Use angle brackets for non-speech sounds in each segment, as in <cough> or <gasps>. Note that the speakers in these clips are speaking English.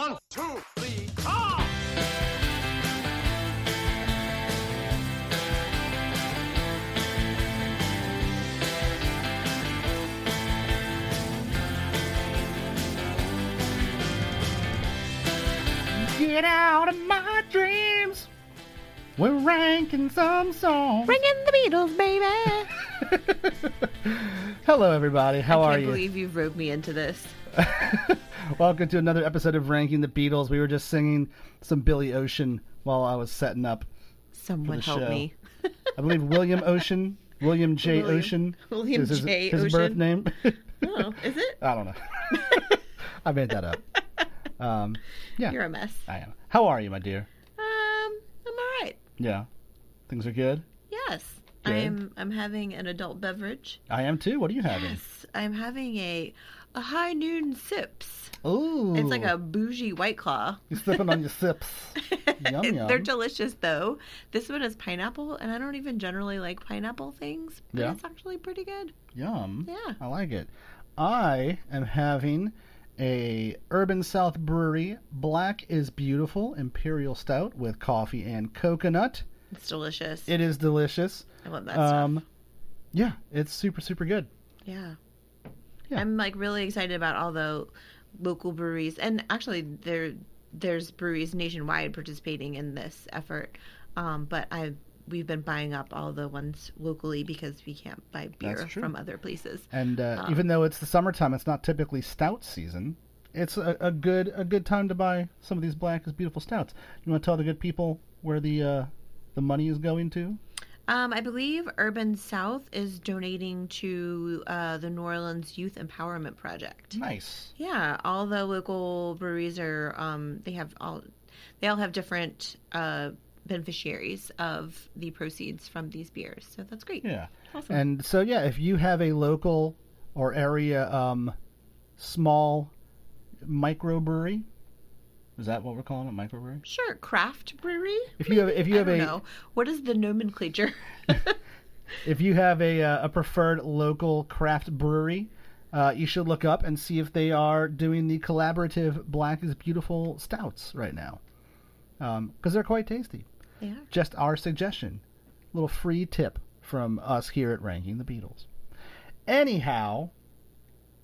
One, two, three, four. Get out of my dreams. We're ranking some songs. Bring in the Beatles, baby. <laughs> Hello, everybody. How are you? I can't believe you've roped me into this. <laughs> Welcome to another episode of Ranking the Beatles. We were just singing some Billy Ocean while I was setting up. Someone help show. me. <laughs> I believe William Ocean, William J. William- Ocean, William is his, J. his Ocean. birth name. <laughs> Oh, is it? I don't know. <laughs> I made that up. Um, yeah, You're a mess. I am. How are you, my dear? Um, I'm all right. Yeah, things are good. Yes, Good. I'm. I'm having an adult beverage. I am too. What are you having? Yes, I'm having a a high noon sips. Ooh, It's like a bougie white claw. You're sipping on your sips. <laughs> Yum, yum. They're delicious though. This one is pineapple, and I don't even generally like pineapple things, but Yeah. it's actually pretty good. Yum. Yeah. I like it. I am having a Urban South Brewery Black is Beautiful Imperial Stout with coffee and coconut. It's delicious. It is delicious. I love that Um, stuff. yeah, it's super super good. Yeah. Yeah. I'm like really excited about all the local breweries and actually there there's breweries nationwide participating in this effort. Um, but I we've been buying up all the ones locally because we can't buy beer from other places. And uh, Um, even though it's the summertime, it's not typically stout season. It's a, a good a good time to buy some of these Black Beautiful stouts. You want to tell the good people where the uh, the money is going to? Um, I believe Urban South is donating to uh, the New Orleans Youth Empowerment Project. Nice. Yeah, all the local breweries are um, they have all they all have different uh, beneficiaries of the proceeds from these beers. So that's great. Yeah. Awesome. And so yeah, if you have a local or area um, small microbrewery, is that what we're calling it, microbrewery? Sure, craft brewery. If you have if you I have don't a know what is the nomenclature. <laughs> if you have a uh, a preferred local craft brewery, uh, you should look up and see if they are doing the collaborative Black is Beautiful stouts right now, because they're quite tasty. yeah. Just our suggestion, little free tip from us here at Ranking the Beatles. Anyhow,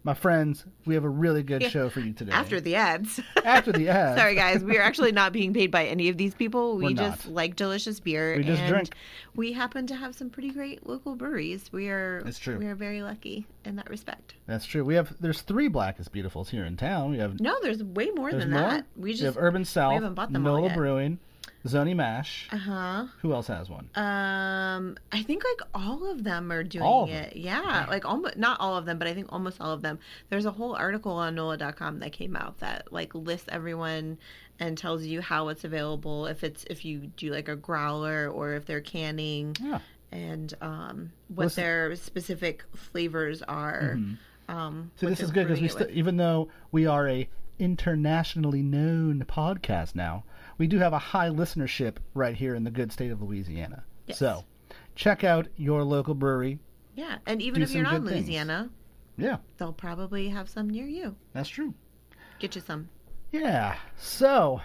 my friends, we have a really good Yeah. show for you today. After the ads. After the <laughs> ads. Sorry, guys. We are <laughs> actually not being paid by any of these people. We We're just not. like delicious beer. We just drink. We happen to have some pretty great local breweries. We are. It's true. We are very lucky in that respect. That's true. We have there's three Black is Beautifuls here in town. We have No, there's way more there's than more. that. We just. have Urban South, We haven't bought them all Nola yet. Brewing, Zony Mash. Uh huh. Who else has one? Um, I think like all of them are doing them? it. Yeah, like almost not all of them, but I think almost all of them. There's a whole article on NOLA.com that came out that like lists everyone and tells you how it's available. If it's if you do like a growler or if they're canning Yeah. and um what Listen- their specific flavors are. Um, Mm-hmm. So this is good because we, st- even though we are a internationally known podcast now, we do have a high listenership right here in the good state of Louisiana. Yes. So, check out your local brewery. yeah, and even do if you're not in good things. Louisiana, Yeah, they'll probably have some near you. that's true. Get you some. Yeah. So,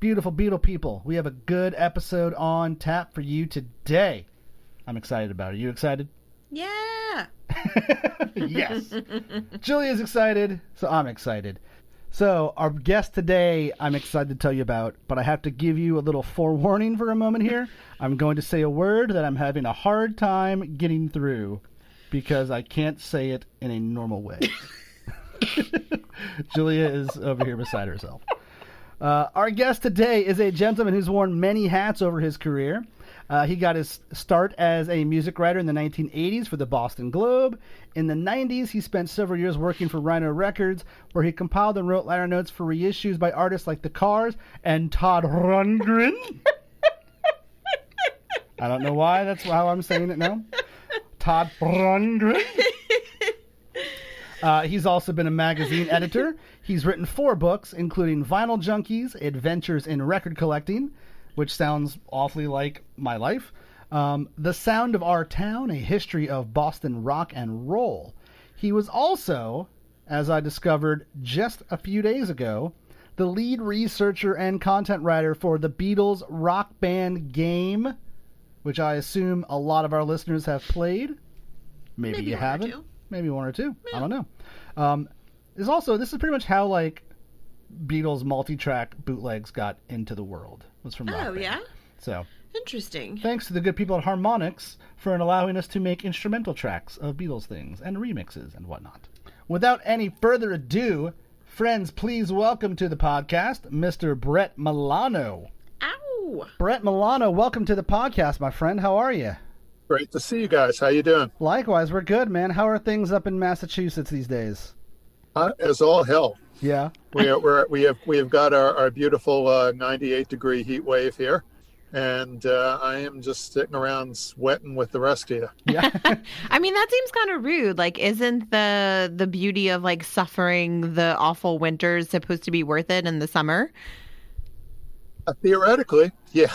beautiful Beetle people, we have a good episode on tap for you today. I'm excited about it. Are you excited? Yeah. <laughs> yes. <laughs> Julia's excited, so I'm excited. So, our guest today, I'm excited to tell you about, but I have to give you a little forewarning for a moment here. <laughs> I'm going to say a word that I'm having a hard time getting through because I can't say it in a normal way. <laughs> Julia is over here beside herself. Uh, our guest today is a gentleman who's worn many hats over his career. Uh, he got his start as a music writer in the 1980s for the Boston Globe. In the 90s, he spent several years working for Rhino Records, where he compiled and wrote liner notes for reissues by artists like The Cars and Todd Rundgren. <laughs> I don't know why that's how I'm saying it now. Todd Rundgren. Uh, he's also been a magazine editor. He's written four books, including Vinyl Junkies, Adventures in Record Collecting, which sounds awfully like my life, um, The Sound of Our Town, A History of Boston Rock and Roll. He was also, as I discovered just a few days ago, the lead researcher and content writer for the Beatles Rock Band game, which I assume a lot of our listeners have played. Maybe, Maybe you haven't. Maybe one or two. I don't know. Um, there's also this is pretty much how like Beatles multi-track bootlegs got into the world. Was from Rock Oh Band. yeah, So interesting. thanks to the good people at Harmonix for allowing us to make instrumental tracks of Beatles things and remixes and whatnot. Without any further ado, friends, please welcome to the podcast Mr. Brett Milano. Ow! Brett Milano, welcome to the podcast, my friend. How are you? Great to see you guys. How you doing? Likewise, we're good, man. How are things up in Massachusetts these days? Hot as all hell. Yeah. We are, we're, we have we have got our, our beautiful uh, 98 degree heat wave here, and uh, I am just sitting around sweating with the rest of you. Yeah. <laughs> I mean, that seems kind of rude. Like, isn't the the beauty of like suffering the awful winters supposed to be worth it in the summer? Uh, theoretically, yeah,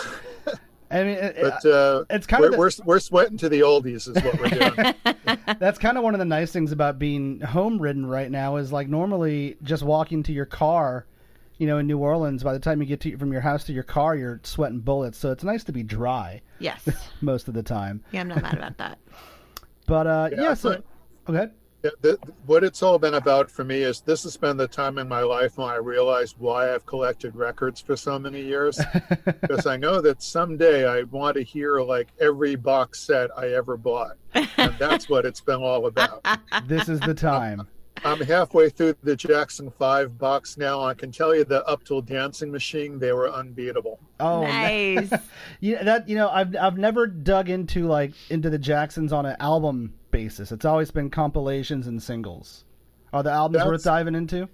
I mean, it- but uh, it's kind we're, of the- we're we're sweating to the oldies is what we're doing. <laughs> <laughs> That's kind of one of the nice things about being home ridden right now is like normally just walking to your car, you know, in New Orleans, by the time you get to from your house to your car, you're sweating bullets. So it's nice to be dry Yes. <laughs> most of the time. Yeah, I'm not mad about that. But uh, yeah, Yeah, so but- okay. The, what it's all been about for me is this has been the time in my life when I realized why I've collected records for so many years. <laughs> because I know that someday I want to hear like every box set I ever bought. And that's what it's been all about. <laughs> This is the time. I'm halfway through the Jackson 5 box now. I can tell you the Up Till Dancing Machine, they were unbeatable. Oh, man. nice. <laughs> yeah, that you know, I've I've never dug into like into the Jacksons on an album basis. It's always been compilations and singles. Are the albums worth diving into?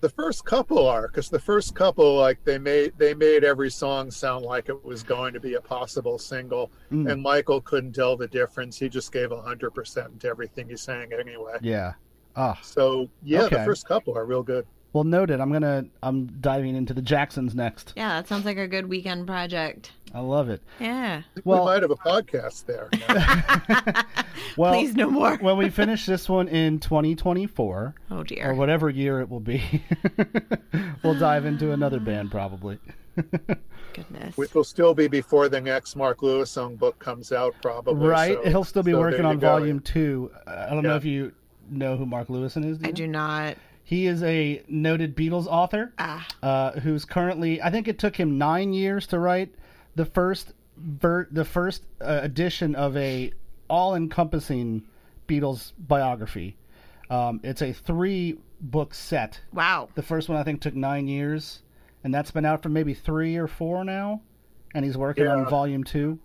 The first couple are because the first couple like they made they made every song sound like it was going to be a possible single, Mm. and Michael couldn't tell the difference. He just gave hundred percent to everything he sang anyway. Yeah. Ah, So yeah, Okay. the first couple are real good. well noted. I'm gonna I'm diving into the Jacksons next. Yeah, that sounds like a good weekend project. I love it. Yeah. Well- we might have a podcast there. <laughs> <laughs> Well, Please no more. when we finish this one in 2024 Oh dear, or dear. whatever year it will be, <laughs> we'll dive into another band probably. Goodness. Which will still be before the next Mark Lewisohn book comes out, probably. right? so- He'll still be so working there you on go. volume two. Uh, I don't know if you know who Mark Lewisohn is. I you? do not. He is a noted Beatles author Ah. uh, who's currently. I think it took him nine years to write the first ver- the first uh, edition of a all-encompassing Beatles biography. Um, it's a three book set. Wow. The first one I think took nine years, and that's been out for maybe three or four now. And he's working on volume two.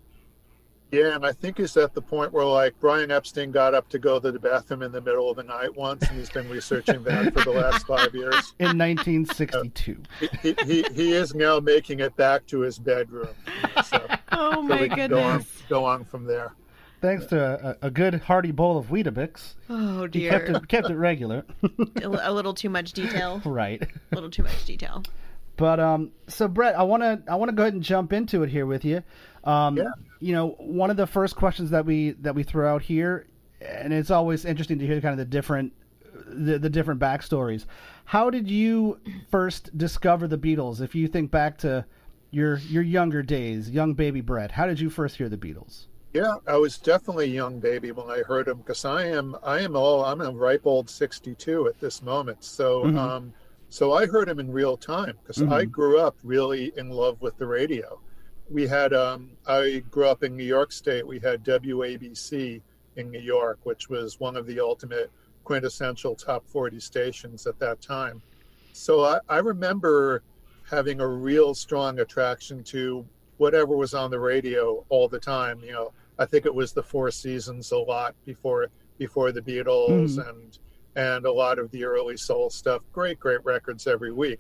Yeah, and I think he's at the point where like Brian Epstein got up to go to the bathroom in the middle of the night once, and he's been researching that for the last five years. in 1962. He, he, he, he is now making it back to his bedroom. So, <laughs> Oh so my we can go on, go on from there. Thanks to a, a good hearty bowl of Weetabix, Oh he dear. kept it kept it regular. <laughs> a little too much detail. <laughs> right. A little too much detail. But um, so Brett, I want to I want to go ahead and jump into it here with you. Um, Yeah. You know, one of the first questions that we that we throw out here, and it's always interesting to hear kind of the different the, the different backstories. How did you first discover the Beatles? If you think back to your your younger days, young baby Brett, how did you first hear the Beatles? Yeah, I was definitely a young baby when I heard them because I am I am all I'm a ripe old 62 at this moment. So Mhm. um, so I heard him in real time because I Mhm. grew up really in love with the radio. We had um, I grew up in New York State. We had WABC in New York, which was one of the ultimate quintessential top 40 stations at that time. So I, I remember having a real strong attraction to whatever was on the radio all the time. You know, I think it was the Four Seasons a lot before before the Beatles Mhm. and and a lot of the early soul stuff. Great, great records every week.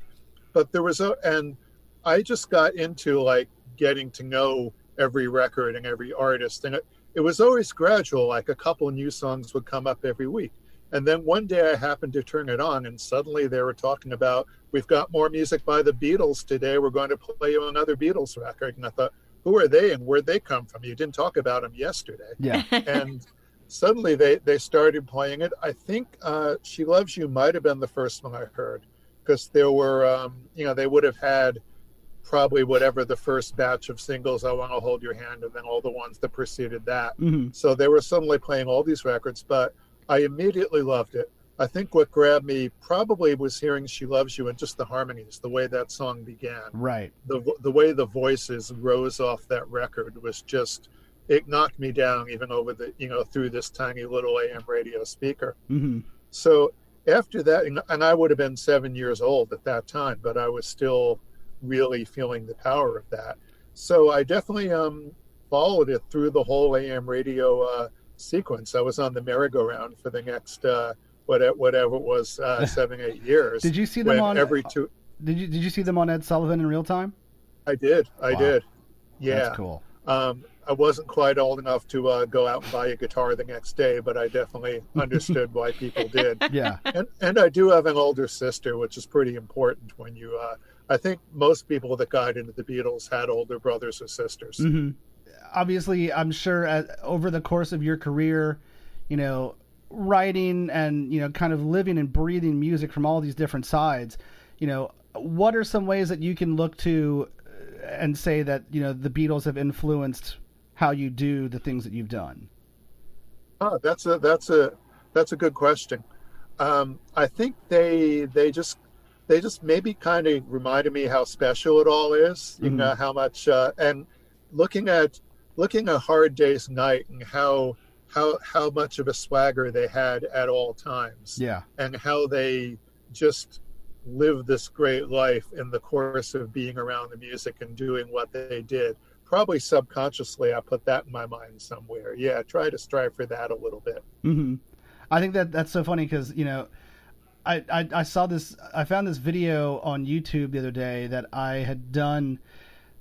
But there was a and I just got into like getting to know every record and every artist, and it, it was always gradual. Like a couple new songs would come up every week. And then one day I happened to turn it on, and suddenly they were talking about, We've got more music by the Beatles today. We're going to play you another Beatles record. And I thought, Who are they and where'd they come from? You didn't talk about them yesterday. Yeah. and suddenly they, they started playing it. I think uh, She Loves You might have been the first one I heard. because there were, um, you know, they would have had probably whatever the first batch of singles, I Want to Hold Your Hand, and then all the ones that preceded that. hmm So they were suddenly playing all these records, but I immediately loved it. I think what grabbed me probably was hearing "She Loves You" and just the harmonies, the way that song began, Right. the the way the voices rose off that record was just it knocked me down even over the you know through this tiny little AM radio speaker. hmm So after that, and- and I would have been seven years old at that time, but I was still really feeling the power of that. So I definitely um, followed it through the whole AM radio uh, sequence. I was on the merry-go-round for the next uh, whatever, whatever it was, uh, <laughs> seven, eight years. Did you see them on? every two? Did you Did you see them on Ed Sullivan in real time? I did, I Wow. did. Yeah, That's cool. um, I wasn't quite old enough to uh, go out and buy a guitar the next day, but I definitely <laughs> understood why people did. <laughs> Yeah. and and I do have an older sister, which is pretty important when you. Uh, I think most people that got into the Beatles had older brothers or sisters. hmm Obviously, I'm sure as, over the course of your career, you know, writing and you know, kind of living and breathing music from all these different sides. You know, what are some ways that you can look to uh, and say that you know the Beatles have influenced how you do the things that you've done? Oh, that's a that's a that's a good question. Um, I think they they just they just maybe kind of reminded me how special it all is. You Mhm. know how much uh, and looking at looking at Hard Day's Night and how how how much of a swagger they had at all times. Yeah. and how they just lived this great life in the course of being around the music and doing what they did. Probably subconsciously, I put that in my mind somewhere. Yeah, try to strive for that a little bit. hmm I think that that's so funny because you know, I, I I saw this. I found this video on YouTube the other day that I had done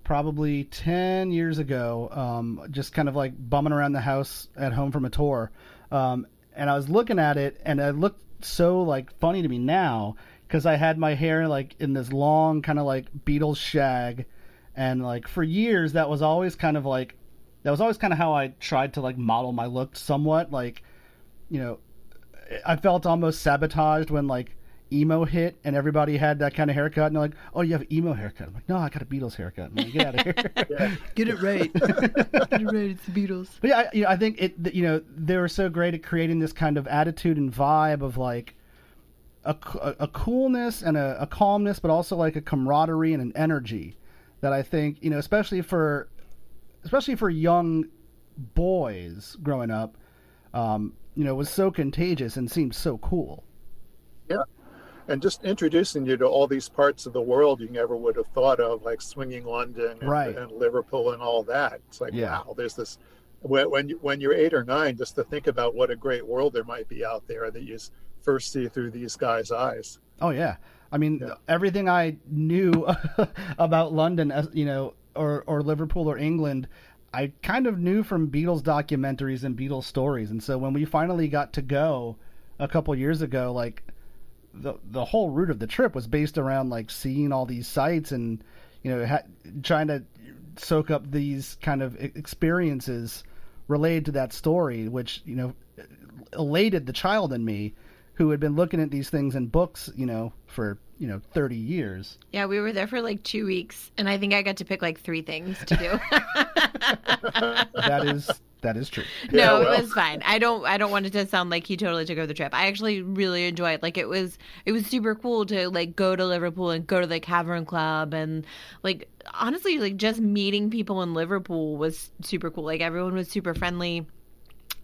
probably ten years ago. Um, just kind of like bumming around the house at home from a tour, um, and I was looking at it, and it looked so like funny to me now because I had my hair like in this long kind of like Beatles shag, and like for years that was always kind of like that was always kind of how I tried to like model my look somewhat like you know, I felt almost sabotaged when like emo hit and everybody had that kind of haircut and they're like, "Oh, you have emo haircut." I'm like, "No, I got a Beatles haircut." I'm like, Get out of here. <laughs> Yeah. Get it right. <laughs> Get it right. It's the Beatles. But yeah, I, you know, I think it. You know, they were so great at creating this kind of attitude and vibe of like a, a, a coolness and a, a calmness, but also like a camaraderie and an energy that I think you know, especially for especially for young boys growing up, um, you know, was so contagious and seemed so cool. Yeah. And just introducing you to all these parts of the world you never would have thought of, like swinging London and, Right. and Liverpool and all that. It's like, Yeah. wow, there's this. When when, you, when you're eight or nine, just to think about what a great world there might be out there that you first see through these guys' eyes. Oh yeah, I mean Yeah. everything I knew <laughs> about London, you know, or or Liverpool or England, I kind of knew from Beatles documentaries and Beatles stories. And so when we finally got to go a couple years ago, like the the whole route of the trip was based around like seeing all these sites and you know ha- trying to soak up these kind of experiences related to that story, which you know elated the child in me who had been looking at these things in books, you know, for you know thirty years. Yeah, we were there for like two weeks, and I think I got to pick like three things to do. <laughs> That is that is true. no, Yeah, well. it was fine. I don't I don't want it to sound like he totally took over the trip. I actually really enjoyed like it was it was super cool to like go to Liverpool and go to the Cavern Club and like honestly like just meeting people in Liverpool was super cool. Like everyone was super friendly.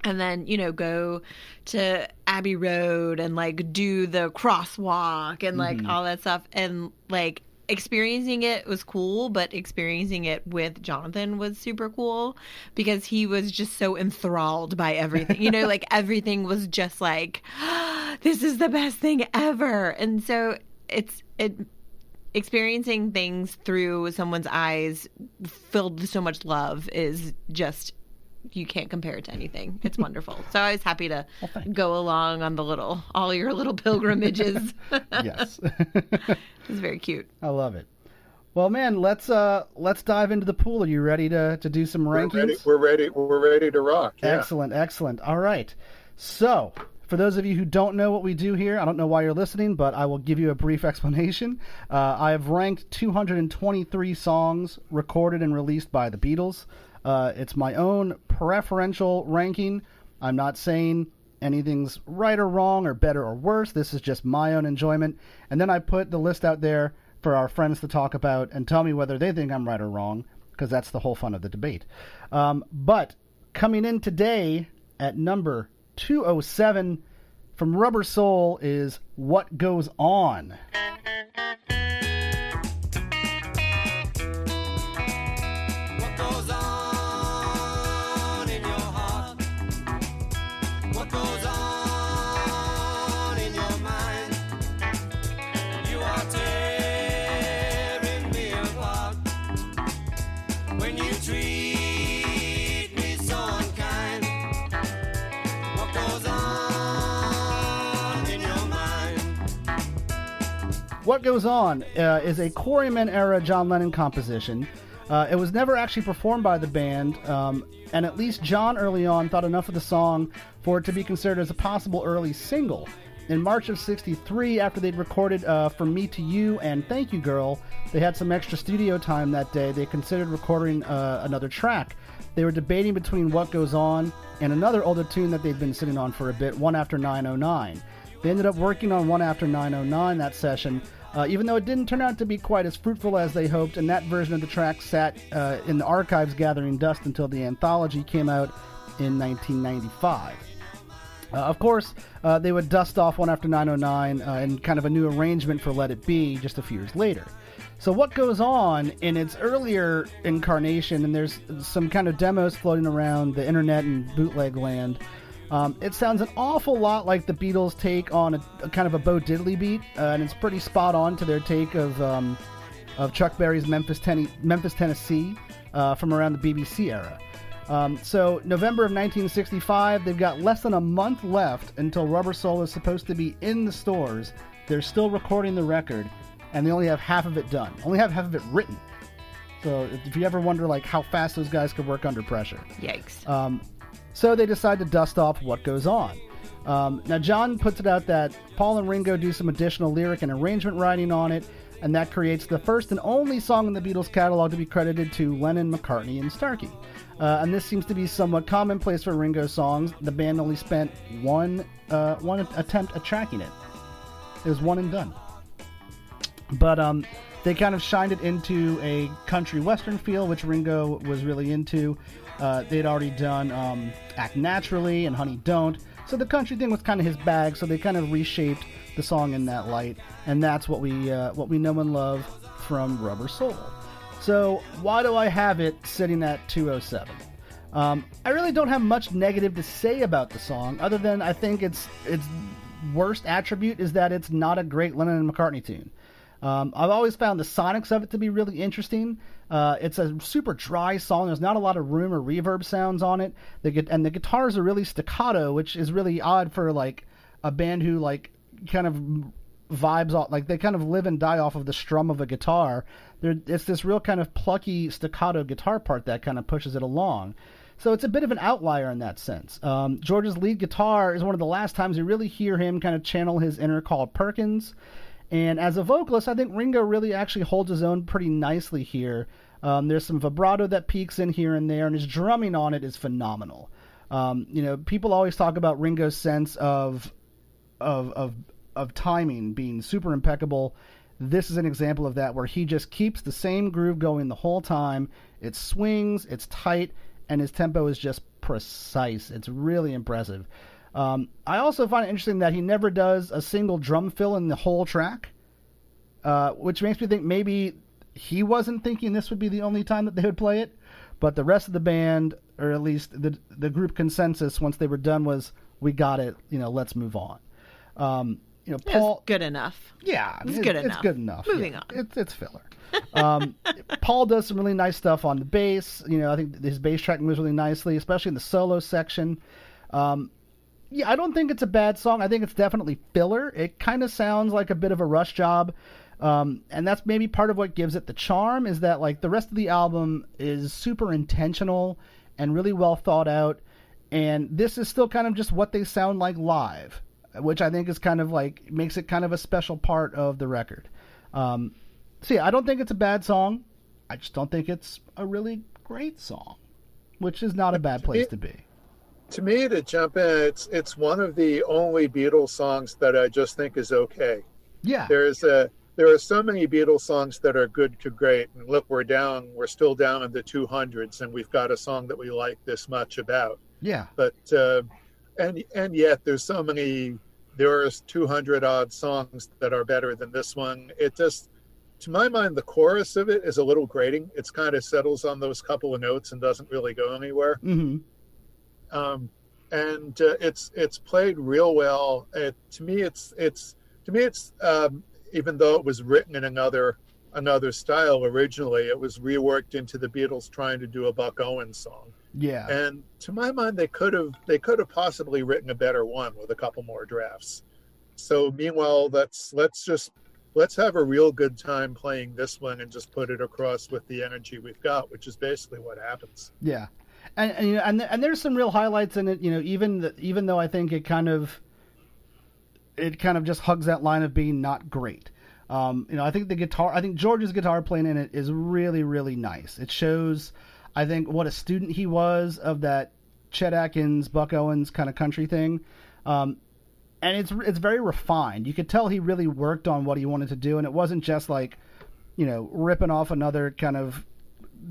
And then, you know, go to Abbey Road and like do the crosswalk and like mm-hmm. all that stuff and like experiencing it was cool, but experiencing it with Jonathan was super cool because he was just so enthralled by everything. You know, like <laughs> everything was just like, <gasps> this is the best thing ever. And so it's, it, experiencing things through someone's eyes filled with so much love is just you can't compare it to anything. It's wonderful. so I was happy to thanks. go along on the little all your little pilgrimages. <laughs> yes, <laughs> it's very cute. I love it. Well, man, let's uh let's dive into the pool. Are you ready to to do some We're rankings? ready. We're ready. We're ready to rock. Yeah. Excellent, excellent. All right. So, for those of you who don't know what we do here, I don't know why you're listening, but I will give you a brief explanation. Uh, I have ranked 223 songs recorded and released by the Beatles. Uh, it's my own preferential ranking. I'm not saying anything's right or wrong or better or worse. This is just my own enjoyment. And then I put the list out there for our friends to talk about and tell me whether they think I'm right or wrong, because that's the whole fun of the debate. Um, but coming in today at number 207 from Rubber Soul is What Goes On. What Goes On uh, is a Quarrymen era John Lennon composition. Uh, it was never actually performed by the band, um, and at least John early on thought enough of the song for it to be considered as a possible early single. In March of 63, after they'd recorded uh, From Me to You and Thank You Girl, they had some extra studio time that day. They considered recording uh, another track. They were debating between What Goes On and another older tune that they'd been sitting on for a bit, One After 909. They ended up working on One After 909 that session, uh, even though it didn't turn out to be quite as fruitful as they hoped, and that version of the track sat uh, in the archives gathering dust until the anthology came out in 1995. Uh, of course, uh, they would dust off one after 909 uh, and kind of a new arrangement for Let It Be just a few years later. So, what goes on in its earlier incarnation, and there's some kind of demos floating around the internet and bootleg land, um, it sounds an awful lot like the Beatles' take on a, a kind of a Bo Diddley beat, uh, and it's pretty spot on to their take of um, of Chuck Berry's Memphis, Ten- Memphis Tennessee, uh, from around the BBC era. Um, so November of 1965, they've got less than a month left until Rubber Soul is supposed to be in the stores. They're still recording the record, and they only have half of it done. Only have half of it written. So if you ever wonder like how fast those guys could work under pressure, Yikes. um, so they decide to dust off what goes on. Um, now, John puts it out that Paul and Ringo do some additional lyric and arrangement writing on it, and that creates the first and only song in the Beatles catalog to be credited to Lennon, McCartney, and Starkey. Uh, and this seems to be somewhat commonplace for Ringo songs. The band only spent one uh, one attempt at tracking it. It was one and done. But um, they kind of shined it into a country western feel, which Ringo was really into. Uh, they'd already done um, Act Naturally and Honey Don't, so the country thing was kind of his bag. So they kind of reshaped the song in that light, and that's what we uh, what we know and love from Rubber Soul. So why do I have it sitting at 207? Um, I really don't have much negative to say about the song, other than I think its its worst attribute is that it's not a great Lennon and McCartney tune. Um, I've always found the sonics of it to be really interesting. Uh, it's a super dry song. There's not a lot of room or reverb sounds on it. The and the guitars are really staccato, which is really odd for like a band who like kind of vibes off like they kind of live and die off of the strum of a guitar. There, it's this real kind of plucky staccato guitar part that kind of pushes it along. So it's a bit of an outlier in that sense. Um, George's lead guitar is one of the last times you really hear him kind of channel his inner Carl Perkins. And as a vocalist, I think Ringo really actually holds his own pretty nicely here. Um, there's some vibrato that peaks in here and there, and his drumming on it is phenomenal. Um, you know, people always talk about Ringo's sense of of of of timing being super impeccable. This is an example of that where he just keeps the same groove going the whole time. It swings, it's tight, and his tempo is just precise. It's really impressive. Um, I also find it interesting that he never does a single drum fill in the whole track, uh, which makes me think maybe he wasn't thinking this would be the only time that they would play it, but the rest of the band, or at least the the group consensus once they were done was, we got it. You know, let's move on. Um, you know, It's Paul. good enough. Yeah, It's mean, good It's enough. good enough. Moving yeah. on. It's it's filler. Um, <laughs> Paul does some really nice stuff on the bass. You know, I think his bass track moves really nicely, especially in the solo section. Um, yeah, I don't think it's a bad song. I think it's definitely filler. It kind of sounds like a bit of a rush job. Um, and that's maybe part of what gives it the charm is that like the rest of the album is super intentional and really well thought out and this is still kind of just what they sound like live, which I think is kind of like makes it kind of a special part of the record. Um, so yeah, I don't think it's a bad song. I just don't think it's a really great song, which is not a bad place to be. To me, to jump in, it's it's one of the only Beatles songs that I just think is okay. Yeah, There's a there are so many Beatles songs that are good to great, and look, we're down, we're still down in the 200s, and we've got a song that we like this much about. yeah, But uh, and and yet there's so many there are 200 odd songs that are better than this one. It just to my mind, the chorus of it is a little grating. It's kind of settles on those couple of notes and doesn't really go anywhere. hmm um, and uh, it's it's played real well. It, to me, it's it's to me it's um, even though it was written in another another style originally, it was reworked into the Beatles trying to do a Buck Owens song. yeah, And to my mind, they could have they could have possibly written a better one with a couple more drafts. So meanwhile, let's let's just let's have a real good time playing this one and just put it across with the energy we've got, which is basically what happens. Yeah, and and you know, and, and there's some real highlights in it. You know, even the, even though I think it kind of it kind of just hugs that line of being not great. Um, you know, I think the guitar, I think George's guitar playing in it is really really nice. It shows, I think, what a student he was of that Chet Atkins, Buck Owens kind of country thing. Um, and it's it's very refined. You could tell he really worked on what he wanted to do, and it wasn't just like, you know, ripping off another kind of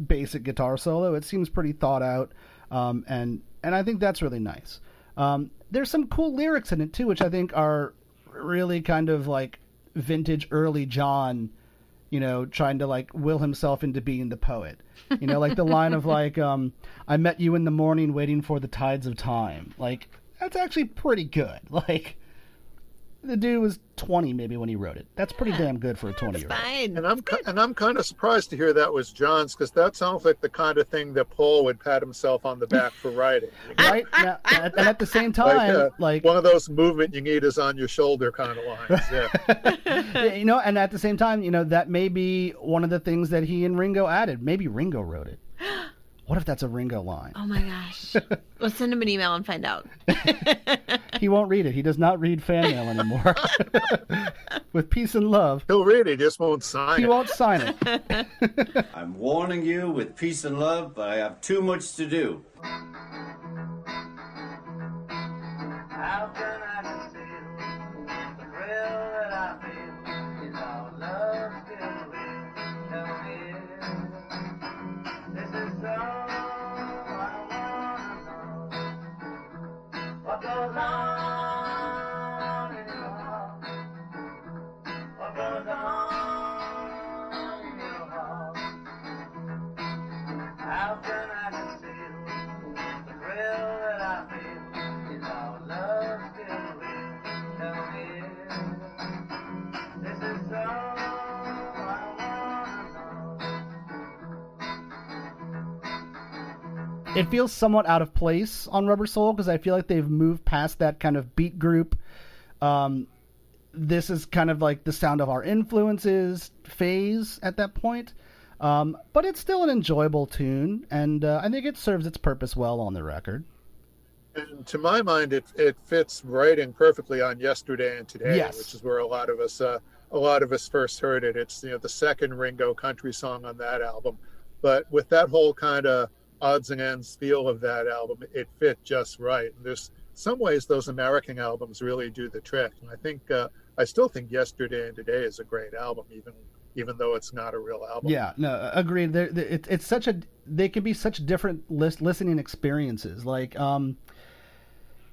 basic guitar solo. It seems pretty thought out, um, and and I think that's really nice. Um, there's some cool lyrics in it too, which I think are really kind of like vintage early John, you know, trying to like will himself into being the poet. You know, like the line of like, <laughs> um, "I met you in the morning, waiting for the tides of time." Like that's actually pretty good. <laughs> Like the dude was 20 maybe when he wrote it. That's pretty damn good for a 20 year old. fine. And I'm and I'm kind of surprised to hear that was John's because that sounds like the kind of thing that Paul would pat himself on the back for writing. <laughs> right? Yeah, and, and at the same time, Like, uh, like, one of those movement you need is on your shoulder kind of lines. Yeah. <laughs> yeah, you know, and at the same time, you know, that may be one of the things that he and Ringo added. Maybe Ringo wrote it. <gasps> <gasps> <gasps> What if that's a Ringo line? Oh my gosh. <laughs> Let's send him an email and find out. He won't read it. He does not read fan mail anymore. <laughs> With peace and love, He'll read it, he just won't sign he it. He won't sign it. <laughs> I'm warning you with peace and love, but I have too much to do. It feels somewhat out of place on Rubber Soul because I feel like they've moved past that kind of beat group. Um, this is kind of like the sound of our influences phase at that point. Um, but it's still an enjoyable tune, and uh, I think it serves its purpose well on the record. And to my mind, it it fits right in perfectly on yesterday and today, Yes. which is where a lot of us uh, a lot of us first heard it. It's you know the second Ringo country song on that album, but with that whole kind of odds and ends feel of that album, it fit just right. And there's some ways those American albums really do the trick, and I think uh, I still think yesterday and today is a great album, even even though it's not a real album. Yeah, no, agreed. There, there- it, it's such a they can be such different lis- listening experiences. Like, um,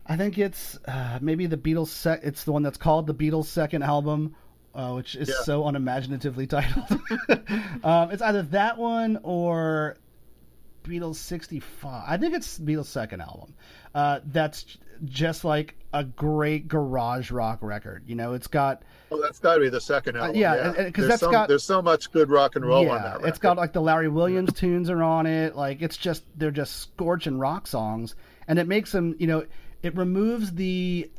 I think it's uh, maybe the Beatles. Sec- it's the one that's called the Beatles' second album, uh, which is Yeah. so unimaginatively <laughs> titled. <laughs> um, it's either that one or Beatles '65. I think it's Beatles' second album. Uh, that's just like a great garage rock record. You know, it's got Well, that's got to be the second album. Uh, yeah, and- and- 'cause There's that's some- got- there's so much good rock and roll on that. Record. It's got like the Larry Williams tunes are on it. Like it's just they're just scorching rock songs, and it makes them. You know, it removes the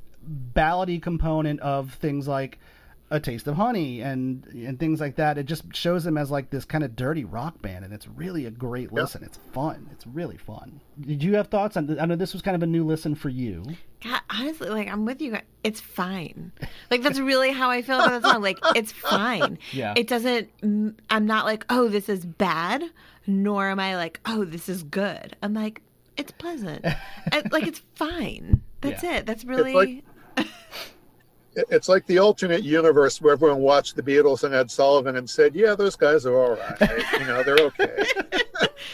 ballady component of things like a taste of honey and and things like that. It just shows them as like this kind of dirty rock band, and it's really a great Yeah. listen. It's fun. It's really fun. Did you have thoughts on? I know this was kind of a new listen for you. God, honestly, like I'm with you. guys. It's fine. Like that's really how I feel about the song. Like it's fine. <laughs> Yeah. It doesn't. I'm not like, oh, this is bad. Nor am I like, oh, this is good. I'm like, it's pleasant. <laughs> I- like it's fine. That's Yeah. it. That's really. <laughs> like- It- It's like the alternate universe where everyone watched the Beatles and Ed Sullivan and said, "Yeah, those guys are all right. you know, they're okay."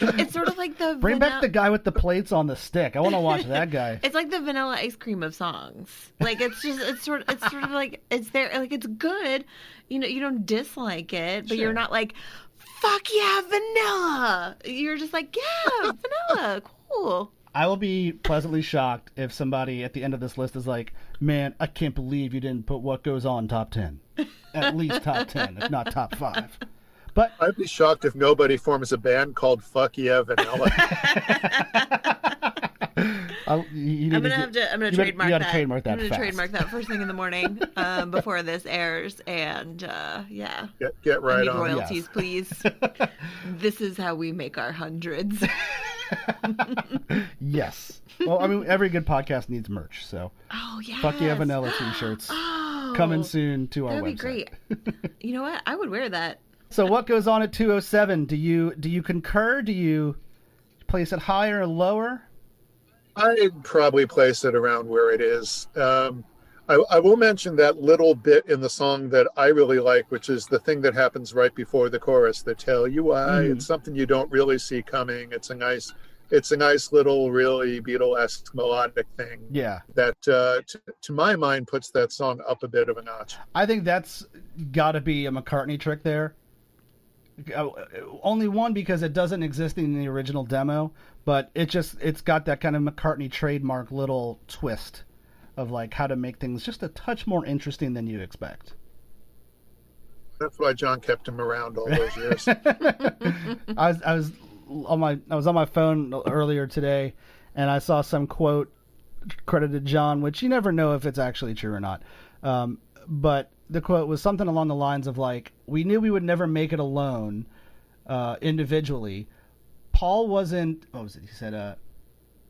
<laughs> it's sort of like the Bring back the guy with the plates on the stick. I want to watch that guy. <laughs> It's like the vanilla ice cream of songs. Like it's just it's sort of it's sort of like it's there like it's good. You know, you don't dislike it, but Sure. you're not like fuck yeah, vanilla. You're just like, yeah, <laughs> vanilla. Cool. I will be pleasantly shocked if somebody at the end of this list is like, "Man, I can't believe you didn't put what goes on top ten, <laughs> at least top ten, if not top five. But I'd be shocked if nobody forms a band called Fuck Yeah Vanilla. I'll, <laughs> <laughs> you, you need I'm gonna to have to. I'm gonna you better- trademark you gotta that. trademark that I'm gonna fast. trademark that first thing in the morning, <laughs> um, before this airs, and uh, yeah, Get, get I right need on. royalties, please. <laughs> this is how we make our hundreds. <laughs> Yes. Well, I mean, every good podcast needs merch, so Oh yeah. fuck yeah, vanilla t-shirts Oh, coming soon to our That'd be website. great. you know what? I would wear that. So what goes on at 207? Do you do you concur? Do you place it higher or lower? I'd probably place it around where it is. Um, I, I will mention that little bit in the song that I really like, which is the thing that happens right before the chorus. The tell you why. Mm. It's something you don't really see coming. It's a nice, it's a nice little, really Beatlesque melodic thing Yeah. that, uh, t- to my mind, puts that song up a bit of a notch. I think that's got to be a McCartney trick there. Uh, Only one because it doesn't exist in the original demo, but it just it's got that kind of McCartney trademark little twist of like how to make things just a touch more interesting than you expect. That's why John kept him around all those years. <laughs> I was I was on my I was on my phone earlier today, and I saw some quote credited John, which you never know if it's actually true or not. Um, but the quote was something along the lines of like, "We knew we would never make it alone, uh, individually. Paul wasn't. What was it? He said, uh,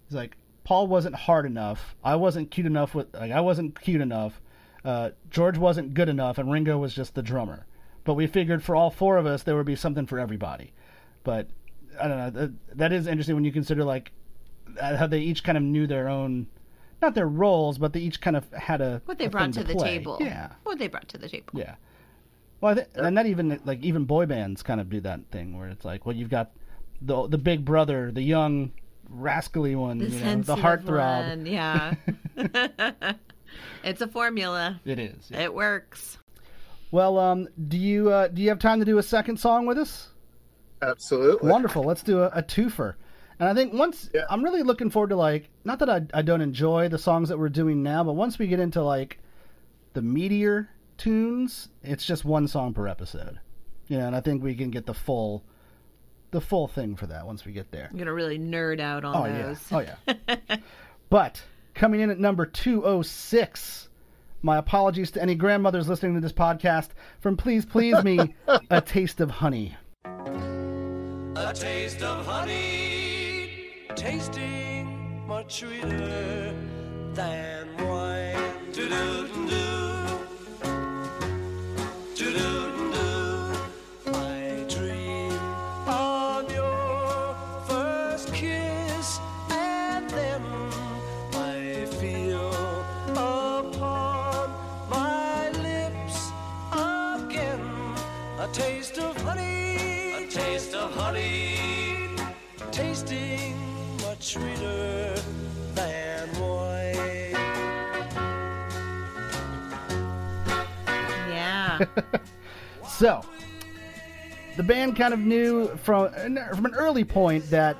he's like, Paul wasn't hard enough. I wasn't cute enough with like I wasn't cute enough. Uh, George wasn't good enough, and Ringo was just the drummer. But we figured for all four of us there would be something for everybody. But I don't know. That, that is interesting when you consider like uh, how they each kind of knew their own, not their roles, but they each kind of had a What they a brought thing to the table. Yeah, What they brought to the table. yeah. Well, I th- and that even like even boy bands kind of do that thing where it's like, well, you've got the the big brother, the young rascally one, The you know, the heartthrob. one, Yeah. <laughs> it's a formula. It is. yeah. It works. Well, um, do you uh, do you have time to do a second song with us? Absolutely. Wonderful. Let's do a, a twofer. And I think once Yeah. I'm really looking forward to like not that I I don't enjoy the songs that we're doing now, but once we get into like the meteor tunes, it's just one song per episode. You know, and I think we can get the full the full thing for that once we get there. I'm gonna really nerd out on Oh those. yeah. Oh yeah. <laughs> but coming in at number 206, my apologies to any grandmothers listening to this podcast from Please Please Me, <laughs> A Taste of Honey. A taste of honey, tasting much sweeter than wine. do <laughs> So, the band kind of knew from from an early point that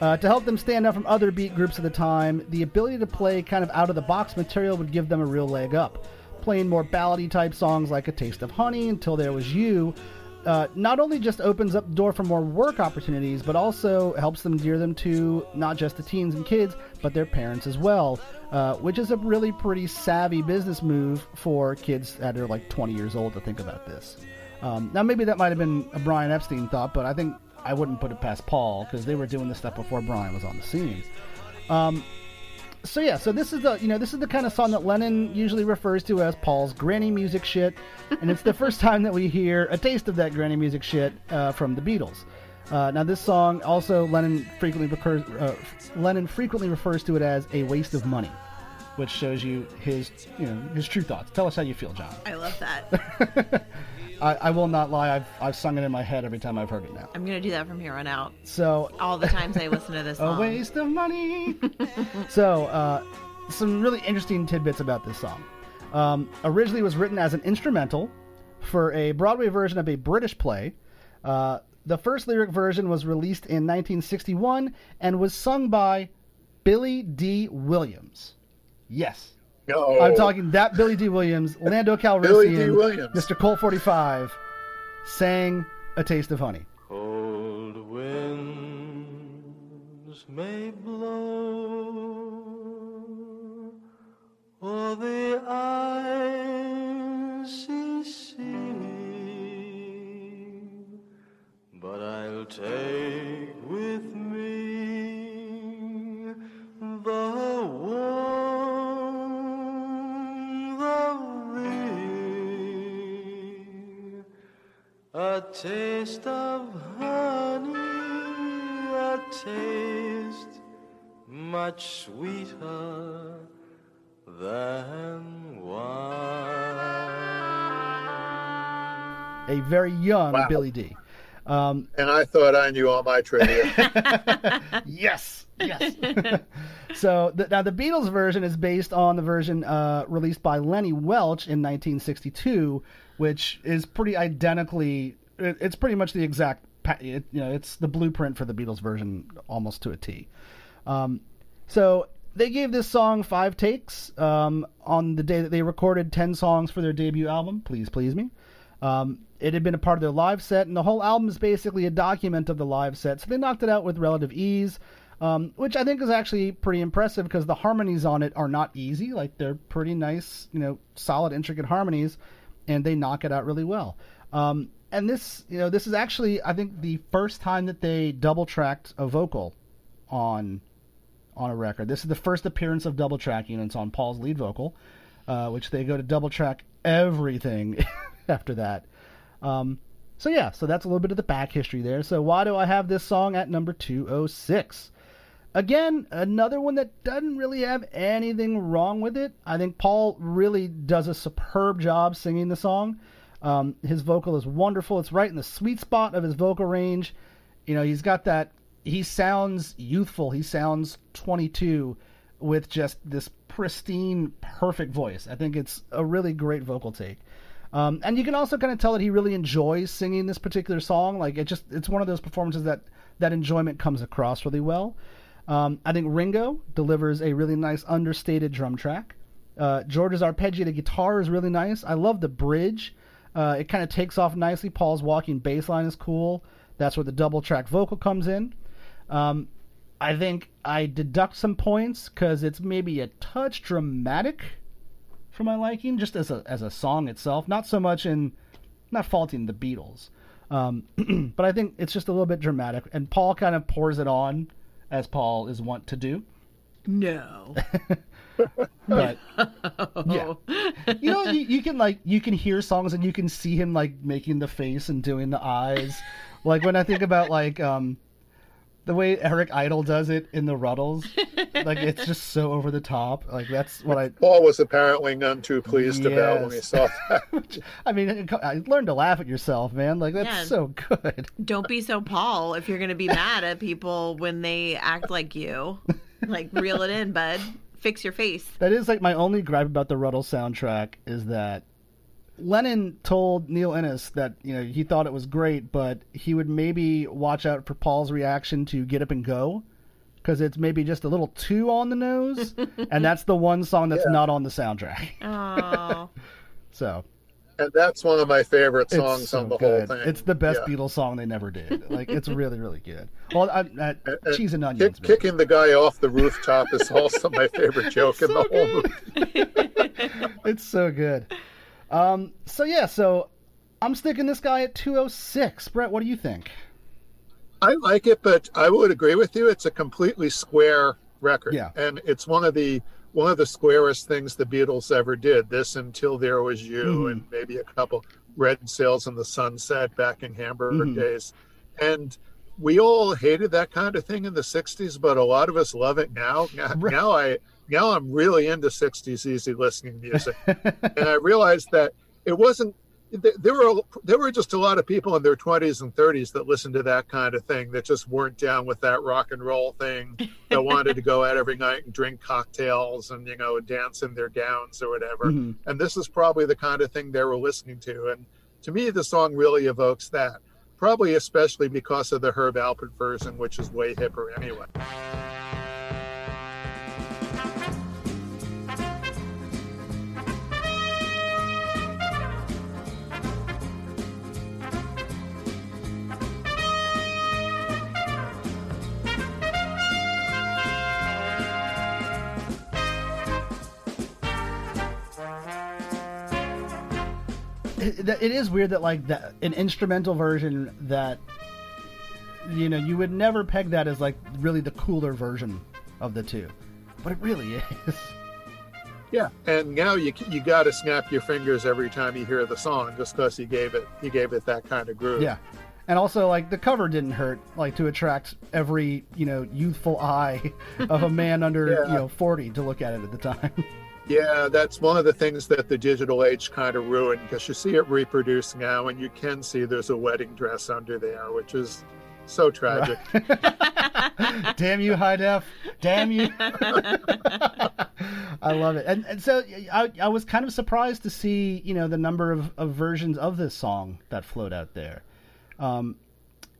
uh, to help them stand out from other beat groups at the time, the ability to play kind of out of the box material would give them a real leg up. Playing more ballady type songs like "A Taste of Honey," "Until There Was You," uh, not only just opens up the door for more work opportunities, but also helps them gear them to not just the teens and kids, but their parents as well, uh, which is a really pretty savvy business move for kids that are like 20 years old to think about this. Um, now, maybe that might have been a Brian Epstein thought, but I think I wouldn't put it past Paul because they were doing this stuff before Brian was on the scene. Um, so yeah, so this is the you know this is the kind of song that Lennon usually refers to as Paul's granny music shit, and it's the <laughs> first time that we hear a taste of that granny music shit uh, from the Beatles. Uh, now this song also Lennon frequently recurs, uh, Lennon frequently refers to it as a waste of money, which shows you his you know his true thoughts. Tell us how you feel, John. I love that. <laughs> I, I will not lie, I've I've sung it in my head every time I've heard it now. I'm gonna do that from here on out. So All the times I listen to this <laughs> song. a waste of money. <laughs> so, uh, some really interesting tidbits about this song. Um, originally, was written as an instrumental for a Broadway version of a British play. Uh, the first lyric version was released in 1961 and was sung by Billy Dee Williams. Yes, No, I'm talking that Billy Dee Williams, Lando Calrissian, <laughs> Billy Dee Williams. Mr. Colt 45, sang "A Taste of Honey." Cold winds may blow o'er the icy sea, but I'll take with me the A taste of honey, a taste much sweeter than wine. A very young Wow. Billy Dee Um, and I thought I knew all my trivia. <laughs> Yes, yes. <laughs> so the, now the Beatles version is based on the version uh, released by Lenny Welch in 1962, which is pretty identically. It, it's pretty much the exact. It, you know, it's the blueprint for the Beatles version almost to a T. Um, so they gave this song five takes um, on the day that they recorded ten songs for their debut album. Please, please me. Um, it had been a part of their live set, and the whole album is basically a document of the live set. So they knocked it out with relative ease, um, which I think is actually pretty impressive because the harmonies on it are not easy. Like they're pretty nice, you know, solid, intricate harmonies, and they knock it out really well. Um, and this, you know, this is actually I think the first time that they double tracked a vocal on on a record. This is the first appearance of double tracking, and it's on Paul's lead vocal, uh, which they go to double track everything <laughs> after that. Um, so yeah, so that's a little bit of the back history there. So why do I have this song at number 206? Again, another one that doesn't really have anything wrong with it. I think Paul really does a superb job singing the song. Um, his vocal is wonderful. It's right in the sweet spot of his vocal range. You know, he's got that. He sounds youthful. He sounds 22 with just this pristine, perfect voice. I think it's a really great vocal take. Um, and you can also kind of tell that he really enjoys singing this particular song. Like it just, it's one of those performances that that enjoyment comes across really well. Um, I think Ringo delivers a really nice understated drum track. Uh, George's arpeggiated guitar is really nice. I love the bridge. Uh, it kind of takes off nicely. Paul's walking bass line is cool. That's where the double track vocal comes in. Um, I think I deduct some points because it's maybe a touch dramatic for my liking, just as a as a song itself. Not so much in, not faulting the Beatles, um, <clears throat> but I think it's just a little bit dramatic. And Paul kind of pours it on, as Paul is wont to do. No. <laughs> But <laughs> yeah, you know, you, you can like you can hear songs and you can see him like making the face and doing the eyes. Like when I think about like um the way Eric Idle does it in the Rutles, like it's just so over the top. Like that's what I. Paul was apparently none too pleased about when he saw <laughs> that. I mean, I learned to laugh at yourself, man. Like that's Yeah. so good. Don't be so Paul if you're going to be <laughs> mad at people when they act like you. Like, reel it in, bud. Fix your face. That is like my only gripe about the Ruddle soundtrack is that Lennon told Neil Innes that you know he thought it was great, but he would maybe watch out for Paul's reaction to "Get Up and Go" because it's maybe just a little too on the nose, <laughs> and that's the one song that's Yeah. not on the soundtrack. Oh. <laughs> So, and that's one of my favorite songs so on the good. whole thing. It's the best Yeah. Beatles song they never did. <laughs> Like it's really, really good. Well, I, I, and cheese and onions. baby. kicking the guy off the rooftop is also my favorite joke in the so whole good. movie. it's so good. Um, so yeah, so I'm sticking this guy at 206. Brett, what do you think? I like it, but I would agree with you. It's a completely square record, Yeah. and it's one of the one of the squarest things the Beatles ever did. This until there was you, Mhm. and maybe a couple Red Sails in the Sunset back in Hamburg Mhm. days, and we all hated that kind of thing in the '60s, but a lot of us love it now. Now, Right. now I now I'm really into '60s easy listening music, <laughs> and I realized that it wasn't. There were there were just a lot of people in their 20s and 30s that listened to that kind of thing that just weren't down with that rock and roll thing. That wanted to go out every night and drink cocktails and you know dance in their gowns or whatever. Mhm. And this is probably the kind of thing they were listening to. And to me, the song really evokes that. Probably especially because of the Herb Alpert version, which is way hipper anyway. It, it is weird that like that an instrumental version that you know you would never peg that as like really the cooler version of the two, but it really is. Yeah, and now you you got to snap your fingers every time you hear the song, just because he gave it he gave it that kind of groove. Yeah. And also, like the cover didn't hurt, like to attract every you know youthful eye <laughs> of a man under Yeah. you know forty to look at it at the time. <laughs> Yeah, that's one of the things that the digital age kind of ruined because you see it reproduced now, and you can see there's a wedding dress under there, which is so tragic. <laughs> Damn you, high def! Damn you! <laughs> I love it, and, and so I, I was kind of surprised to see you know the number of, of versions of this song that float out there, um,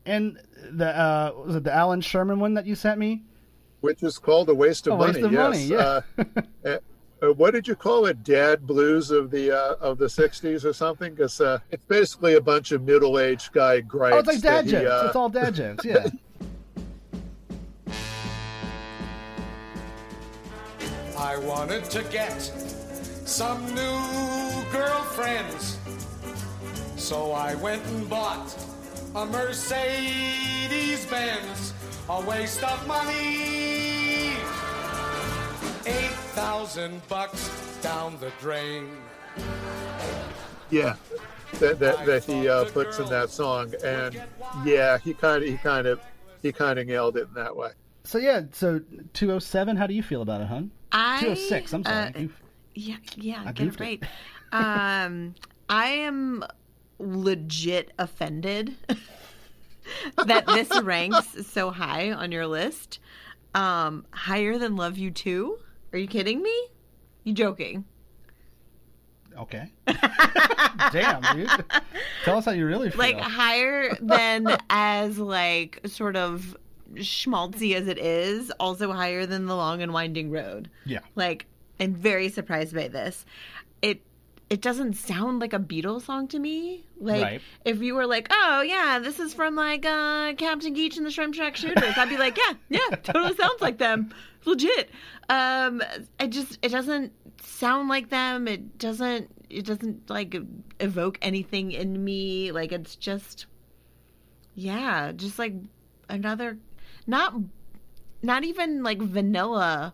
and the uh, was it the Allan Sherman one that you sent me? Which is called a waste of A money. waste of yes. money, yeah. Uh, <laughs> uh, what did you call it? Dad blues of the uh, of the '60s or something? Because uh, it's basically a bunch of middle-aged guy gripes. Oh, it's like dad that he, jokes. uh, It's all dad jokes. Yeah. <laughs> I wanted to get some new girlfriends. So I went and bought a Mercedes Benz, a waste of money. 8,000 bucks down the drain. Yeah, that that, that he uh, puts in that song, and yeah, he kind of he kind of he kind of nailed it in that way. so yeah, so two oh seven. How do you feel about it, hun? I Two oh six. I'm sorry. uh, Yeah, yeah, I get goofed it it. right. um, I am legit offended <laughs> that this ranks so high on your list. Um, higher than Love You To? Are you kidding me? You joking? Okay. <laughs> Damn, dude. Tell us how you really feel. Like higher than <laughs> as like sort of schmaltzy as it is, also higher than the long and winding road. yeah. Like, I'm very surprised by this. It it doesn't sound like a Beatles song to me. Like, Right. if you were like, "Oh yeah, this is from like uh, Captain Geech and the Shrimp Shack Shooters," I'd be like, "Yeah, yeah, totally sounds like them, legit." Um, it just it doesn't sound like them. It doesn't it doesn't like evoke anything in me. Like it's just, yeah, just like another, not not even like vanilla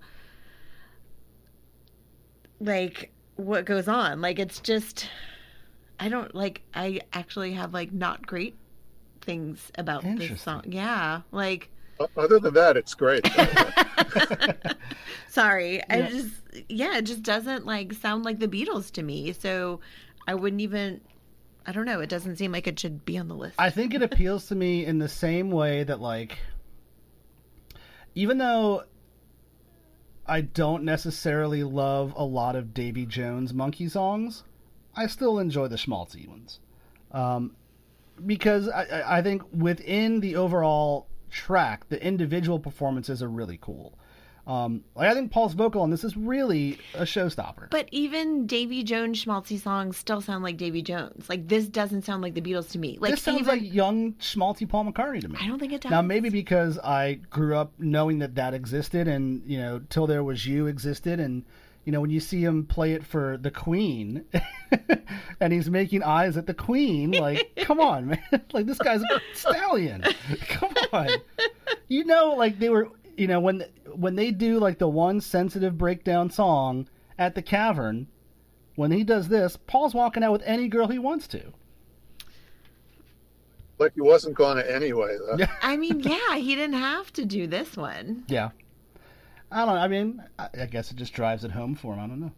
like what goes on. Like it's just i don't like i actually have like not great things about this song. Yeah like Other than that, it's great. <laughs> <laughs> sorry. I just yeah it just doesn't like sound like the beatles to me. So i wouldn't even i don't know. It doesn't seem like it should be on the list. I think it appeals to me in the same way that like even though I don't necessarily love a lot of Davy Jones monkey songs, I still enjoy the schmaltzy ones. Um, because I- I, I think within the overall track, the individual performances are really cool. Um, like I think Paul's vocal on this is really a showstopper. But even Davy Jones schmaltzy songs still sound like Davy Jones. Like this doesn't sound like the Beatles to me. Like this sounds even, like young schmaltzy Paul McCartney to me. I don't think it does. Now maybe because I grew up knowing that that existed, and you know, till there was you existed, and you know, when you see him play it for the Queen, <laughs> and he's making eyes at the Queen, like, <laughs> come on, man, <laughs> like this guy's a stallion. Come on, you know, like they were, you know, when when they do like the one sensitive breakdown song at the Cavern, when he does this, Paul's walking out with any girl he wants to. Like he wasn't going to anyway, though. I mean, yeah, he didn't have to do this one. Yeah. I don't know. I mean, I I guess it just drives it home for him. I don't know.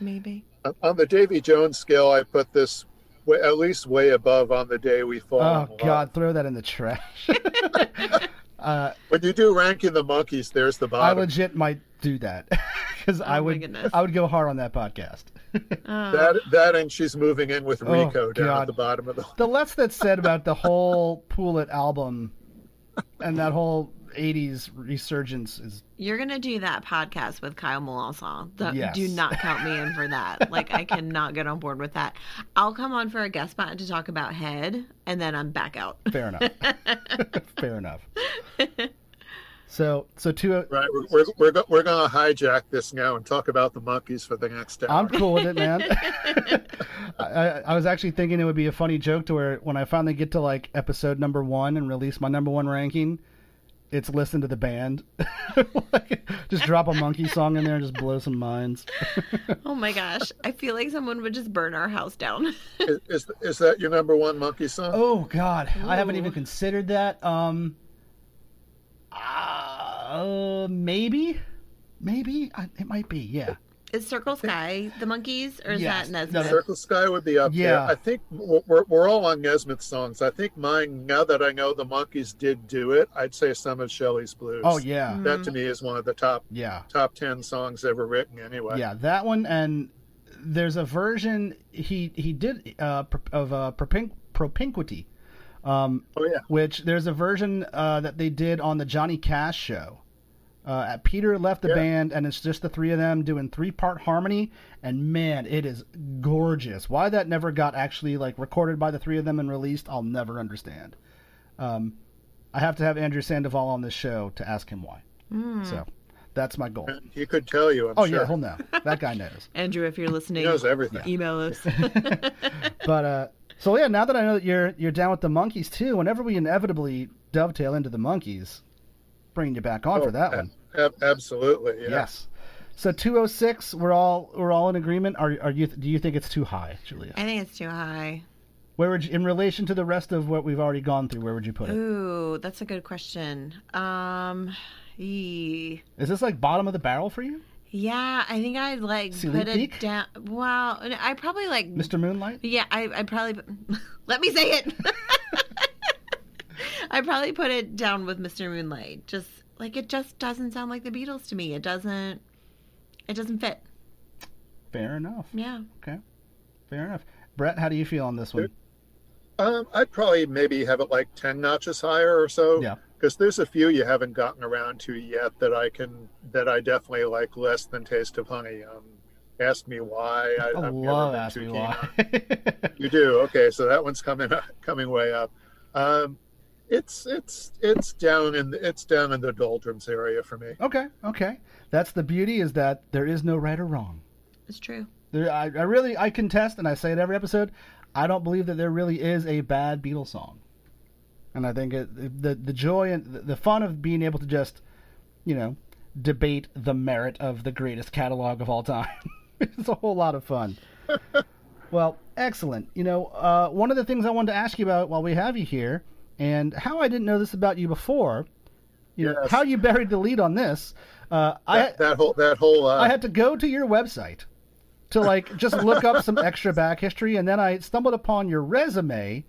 Maybe. On the Davy Jones scale, I put this way, at least way above on the day we fall. Oh. God, throw that in the trash. <laughs> uh, When you do ranking the Monkees, there's the bottom. I legit might do that <laughs> because I Oh, my would. goodness. I would go hard on that podcast. <laughs> Oh. That that and she's moving in with Oh, Rico down God. at the bottom of the. the less that's said about the whole Pool It album and that whole '80s resurgence is You're gonna do that podcast with Kyle Melanson. The- Yes. Do not count me in for that. <laughs> Like I cannot get on board with that. I'll come on for a guest spot to talk about head, and then I'm back out. fair enough. <laughs> fair enough. So, so two. Right, we're we're we're, go, we're going to hijack this now and talk about the Monkees for the next hour. I'm cool with it, man. <laughs> I, I, I was actually thinking it would be a funny joke to where when I finally get to like episode number one and release my number one ranking, it's listen to the band. <laughs> Like, just drop a monkey song in there and just blow some minds. <laughs> Oh my gosh, I feel like someone would just burn our house down. is, is is that your number one monkey song? Oh God, I haven't even considered that. Um, uh, maybe, maybe I, it might be. Yeah. Is Circle Sky the Monkees, or is Yes. that Nesmith? no. Circle Sky would be up there. Yeah. I think we're, we're all on Nesmith songs. I think mine, now that I know the Monkees did do it, I'd say some of Shelley's Blues. Oh yeah, That to me is one of the top yeah. top 10 songs ever written anyway. Yeah, that one, and there's a version he he did uh, of uh, propin- propinquity, um, Oh, yeah. which there's a version uh, that they did on the Johnny Cash show. Uh, Peter left the Yeah. band, and it's just the three of them doing three part harmony, and man, it is gorgeous. Why that never got actually like recorded by the three of them and released, I'll never understand. Um, I have to have Andrew Sandoval on this show to ask him why. So that's my goal. He could tell you, I'm Oh sure. yeah, he'll know. That guy knows. <laughs> Andrew, if you're He listening, knows everything. email us. <laughs> But uh, so yeah, now that I know that you're you're down with the Monkees too, whenever we inevitably dovetail into the Monkees, bringing you back on Oh, for that a- one. ab- absolutely. Yeah. Yes. So 206, we're all we're all in agreement. Are are you? Do you think it's too high, Julia? I think it's too high. Where would you, in relation to the rest of what we've already gone through? Where would you put it? Ooh, that's a good question. Um, ee. Is this like bottom of the barrel for you, yeah, I think I'd like Silly put it down. Well, I probably like. Mr. Moonlight? Yeah, I I probably <laughs> let me say it. <laughs> I probably put it down with Mr. Moonlight. Just like it just doesn't sound like the Beatles to me. It doesn't. It doesn't fit. Fair enough. Yeah. Okay. Fair enough. Brett, how do you feel on this one? Um, I'd probably maybe have it like 10 notches higher or so. Yeah. Because there's a few you haven't gotten around to yet that I can, that I definitely like less than Taste of Honey. Um, Ask Me Why. I, I love never been Ask Me Why. You do? Okay, so that one's coming <laughs> coming way up. Um, it's it's it's down in the, it's down in the doldrums area for me. okay, okay. That's the beauty is that there is no right or wrong. It's true. There, I, I really I contest, and I say it every episode. I don't believe that there really is a bad Beatles song, and I think it, the the joy and the, the fun of being able to just, you know, debate the merit of the greatest catalog of all time. <laughs> it's a whole lot of fun. <laughs> well, excellent. You know, uh, one of the things I wanted to ask you about while we have you here, and how I didn't know this about you before, you know, how you buried the lead on this. Uh, I That, that whole that whole uh, I had to go to your website to like just <laughs> look up some extra back history, and then I stumbled upon your resume,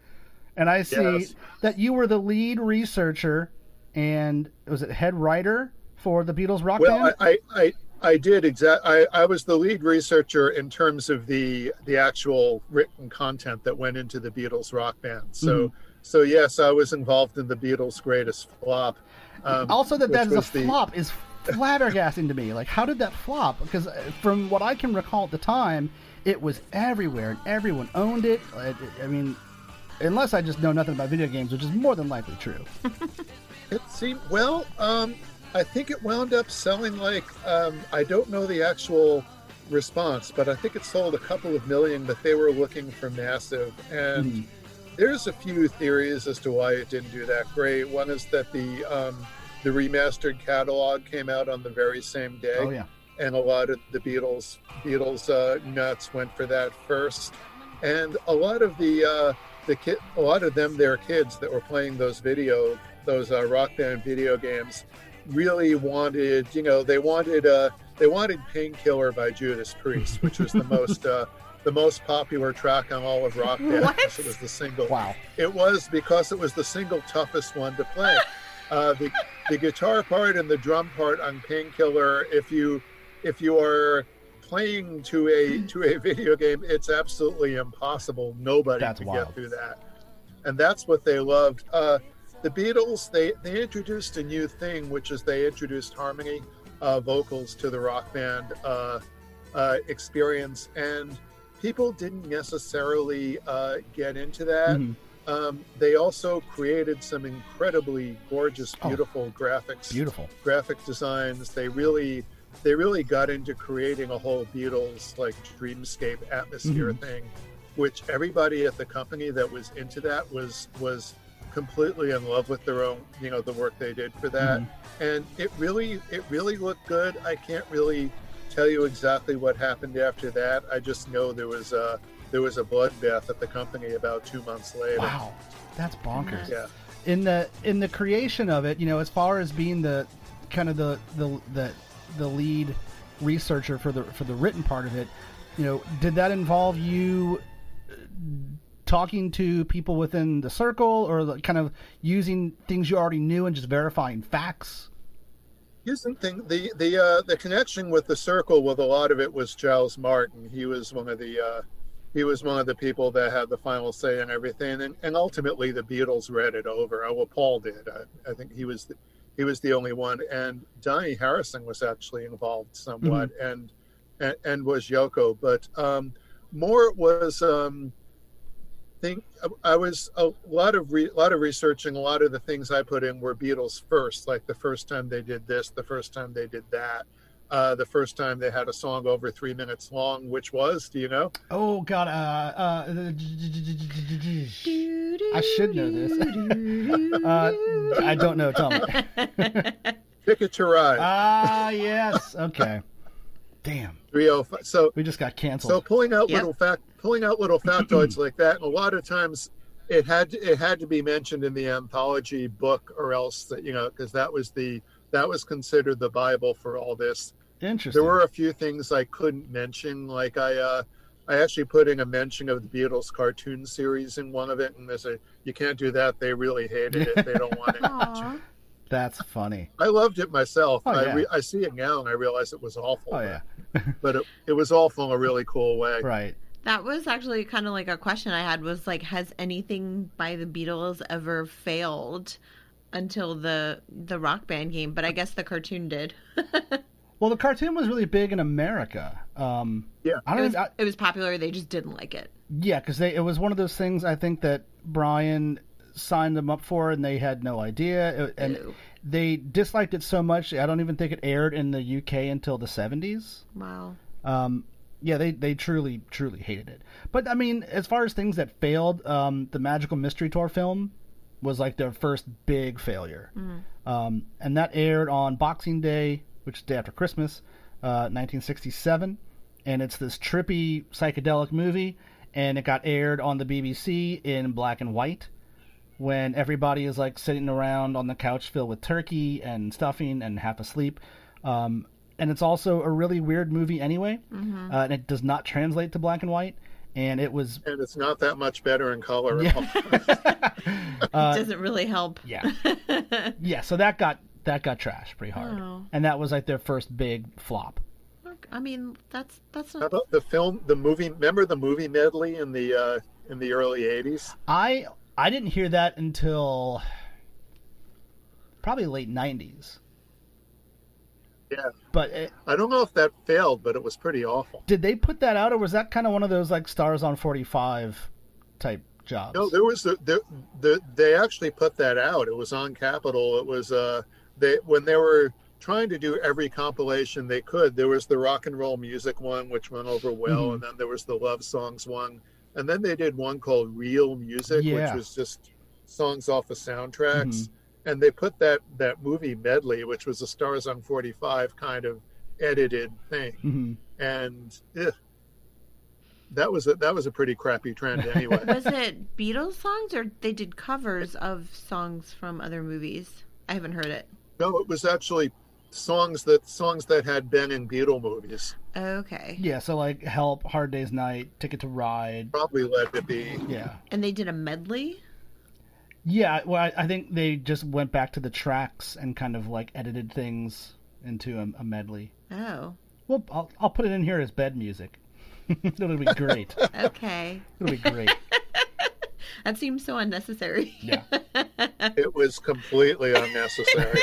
and I see Yes. that you were the lead researcher and was it head writer for the Beatles rock Well, band? I, I, I, I did exact. I, I was the lead researcher in terms of the the actual written content that went into the Beatles rock band. So, Mm-hmm. So yes, I was involved in the Beatles' greatest flop. Um, also, that that is a the- flop is flabbergasting to me. Like, how did that flop? Because uh, from what I can recall at the time, it was everywhere and everyone owned it. I, I mean, unless I just know nothing about video games, which is more than likely true. <laughs> It seemed well. Um, I think it wound up selling like um, I don't know the actual response, but I think it sold a couple of million. But they were looking for massive, and there's a few theories as to why it didn't do that great. One is that the um, the remastered catalog came out on the very same day, Oh yeah. and a lot of the Beatles Beatles uh, nuts went for that first, and a lot of the uh, the kid, a lot of them, their kids that were playing those video those uh, rock band video games, really wanted, you know, they wanted uh, they wanted Painkiller by Judas Priest, which was the <laughs> most uh, the most popular track on all of rock <laughs> band. What? It was the single. Wow. It was because it was the single toughest one to play. <laughs> Uh, the the guitar part and the drum part on Painkiller, if you if you are playing to a <laughs> to a video game, it's absolutely impossible. Nobody That's could wild. get through that, and that's what they loved. Uh, the Beatles they they introduced a new thing, which is they introduced harmony uh, vocals to the rock band uh, uh, experience, and people didn't necessarily uh, get into that. Mhm. Um, they also created some incredibly gorgeous, Oh. beautiful graphics, Beautiful. graphic designs. They really, they really got into creating a whole Beatles like dreamscape atmosphere Mhm. thing, which everybody at the company that was into that was was completely in love with their own, you know, the work they did for that. And it really, it really looked good. I can't really tell you exactly what happened after that. I just know there was a there was a bloodbath at the company about two months later. Wow. That's bonkers. Yeah. in the in the creation of it, you know, as far as being the kind of the the the, the lead researcher for the for the written part of it, you know, did that involve you uh, talking to people within the circle or kind of using things you already knew and just verifying facts? Thing the the uh, the connection with the circle with a lot of it was Giles Martin. He was one of the uh, he was one of the people that had the final say in everything, and, and ultimately the Beatles read it over. Oh, well, Paul did. I, I think he was the, he was the only one, and Dhani Harrison was actually involved somewhat, and, and and was Yoko, but um, more was um, think I was a lot of re, a lot of researching. A lot of the things I put in were Beatles first, like the first time they did this, the first time they did that, uh, the first time they had a song over three minutes long, which was, do you know? Oh God, uh, uh, I should know this. <laughs> uh, I don't know. Tell me. Ticket to Ride. Ah, yes. Okay. Damn, 305. So we just got canceled. So pulling out Yep. little fact, pulling out little factoids <clears throat> like that, and a lot of times it had to, it had to be mentioned in the anthology book, or else that you know, because that was the that was considered the Bible for all this. Interesting. There were a few things I couldn't mention, like I uh, I actually put in a mention of the Beatles cartoon series in one of it, and there's a you can't do that. They really hated it. They don't want it. <laughs> That's funny. I loved it myself. Oh, I, re- I see it now, and I realize it was awful. Oh but- yeah. <laughs> but it, it was awful in a really cool way. Right. That was actually kind of like a question I had was like, has anything by the Beatles ever failed until the the rock band game? But I guess the cartoon did. <laughs> Well, the cartoon was really big in America. Um, Yeah. I it, don't. was, I, it was popular. They just didn't like it. yeah, because they it was one of those things I think that Brian signed them up for, and they had no idea, It- and Ew. they disliked it so much. I don't even think it aired in the UK until the seventies. Wow. Um, yeah, they, they truly truly hated it. But I mean, as far as things that failed, um, the Magical Mystery Tour film was like their first big failure, um, and that aired on Boxing Day, which is the day after Christmas, uh, 1967, and it's this trippy psychedelic movie, and it got aired on the BBC in black and white. When everybody is like sitting around on the couch filled with turkey and stuffing and half asleep, um, and it's also a really weird movie anyway, uh, and it does not translate to black and white. And it was and it's not that much better in color. <laughs> it doesn't really help. Uh, yeah, <laughs> yeah. So that got that got trashed pretty hard, Oh. and that was like their first big flop. I mean, that's that's How not. about the film, the movie? Remember the movie medley in the uh, in the early '80s? I I didn't hear that until probably late '90s. Yeah. But it, I don't know if that failed, but it was pretty awful. did they put that out, or was that kind of one of those like stars on forty five type jobs? No, there was the, the, the they actually put that out. It was on Capitol. It was uh they when they were trying to do every compilation they could. There was the rock and roll music one, which went over well, Mhm. and then there was the love songs one, and then they did one called Real Music, Yeah. which was just songs off of soundtracks. Mhm. And they put that that movie medley, which was a Stars on Forty Five kind of edited thing, hmm and eh, that was a that was a pretty crappy trend anyway. <laughs> Was it Beatles songs or they did covers of songs from other movies? I haven't heard it. No, it was actually songs that songs that had been in Beatle movies. Okay. Yeah, so like Help, Hard Day's Night, Ticket to Ride. Probably Let It Be. Yeah. And they did a medley? Yeah, well, I, I think they just went back to the tracks and kind of like edited things into a, a medley. Oh. Well, I'll, I'll put it in here as bed music. <laughs> It'll be great. Okay. It'll be great. <laughs> that seems so unnecessary. Yeah. <laughs> It was completely unnecessary.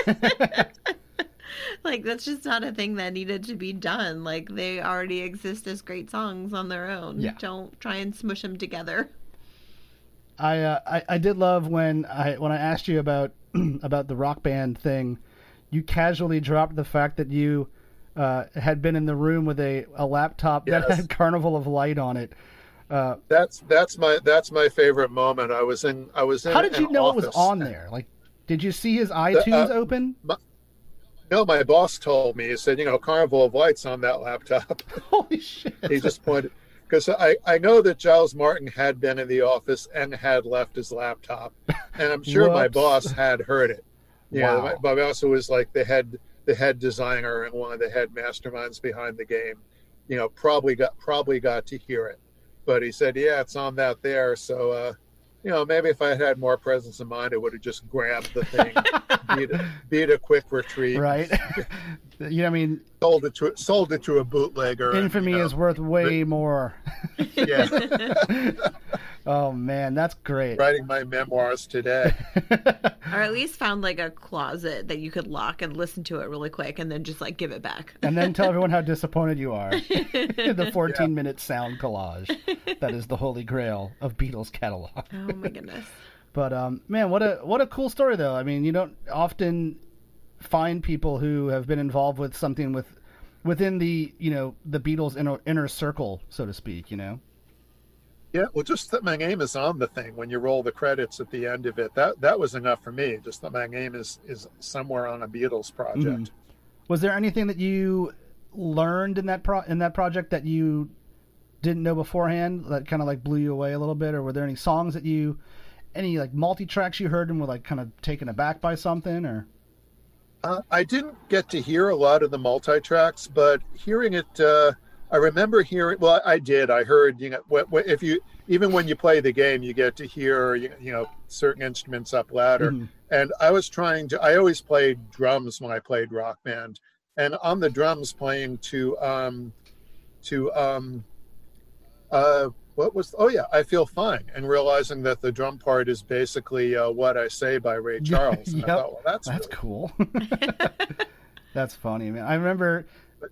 like that's just not a thing that needed to be done. Like they already exist as great songs on their own. Yeah. Don't try and smush them together. I, uh, I I did love when I when I asked you about <clears throat> about the rock band thing, you casually dropped the fact that you uh, had been in the room with a, a laptop that had <laughs> Carnival of Light on it. Uh, That's that's my that's my favorite moment. I was in I was in. how did you know it was on there? Like, did you see his iTunes uh, open? No, my boss told me. He said, you know, Carnival of Lights on that laptop. <laughs> Holy shit! he just pointed because I I know that Giles Martin had been in the office and had left his laptop, and I'm sure my boss had heard it. Yeah, Wow. my, my boss who was like the head the head designer and one of the head masterminds behind the game. You know, probably got probably got to hear it, but he said, yeah, it's on that there. So, uh, you know, maybe if I had had more presence of mind, I would have just grabbed the thing, <laughs> beat, a- beat a quick retreat, right? <laughs> you know, I mean, sold it to sold it to a bootlegger. and, infamy you know, is worth way more. yeah. <laughs> oh man, that's great. writing my memoirs today. <laughs> Or at least found like a closet that you could lock and listen to it really quick and then just like give it back. and then tell everyone how <laughs> disappointed you are. <laughs> the 14 minute sound collage. That is the holy grail of Beatles catalog. Oh my goodness. But um, man, what a what a cool story though. I mean, you don't often find people who have been involved with something with within the you know the Beatles inner, inner circle, so to speak. You know. Yeah, well, just that my name is on the thing when you roll the credits at the end of it. That that was enough for me. Just that my name is is somewhere on a Beatles project. Mhm. Was there anything that you learned in that pro in that project that you didn't know beforehand that kind of like blew you away a little bit, or were there any songs that you, any like multi tracks you heard and were like kind of taken aback by something, or Uh, I didn't get to hear a lot of the multi tracks, but hearing it, uh, I remember hearing. Well, I did. I heard. You know, if you even when you play the game, you get to hear you, know certain instruments up louder. Mhm. And I was trying to. I always played drums when I played rock band, and on the drums playing to um, to um, uh, what was? Oh yeah, I feel fine, and realizing that the drum part is basically uh, "What I Say" by Ray <laughs> Charles. And Yep. I thought, well, that's That's really cool. <laughs> <laughs> That's funny, man. I remember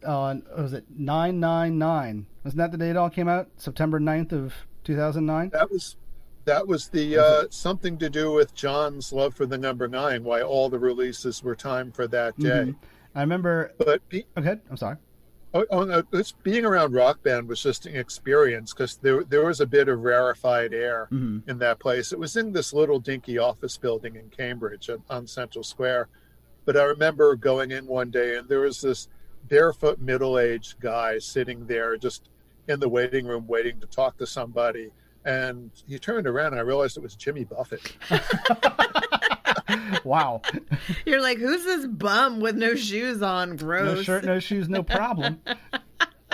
on what was it nine nine nine? Wasn't that the day it all came out? September 9th of two thousand nine. That was that was the uh, something to do with John's love for the number nine. Why all the releases were timed for that day. Mhm. I remember. But be, Okay, I'm sorry. oh, oh, no, it's, being around Rock Band was just an experience because there there was a bit of rarefied air hmm in that place. It was in this little dinky office building in Cambridge on, on Central Square. But I remember going in one day and there was this barefoot middle aged guy sitting there just in the waiting room waiting to talk to somebody. And he turned around and I realized it was Jimmy Buffett. <laughs> wow. You're like, who's this bum with no shoes on? Gross. No shirt, no shoes, no problem.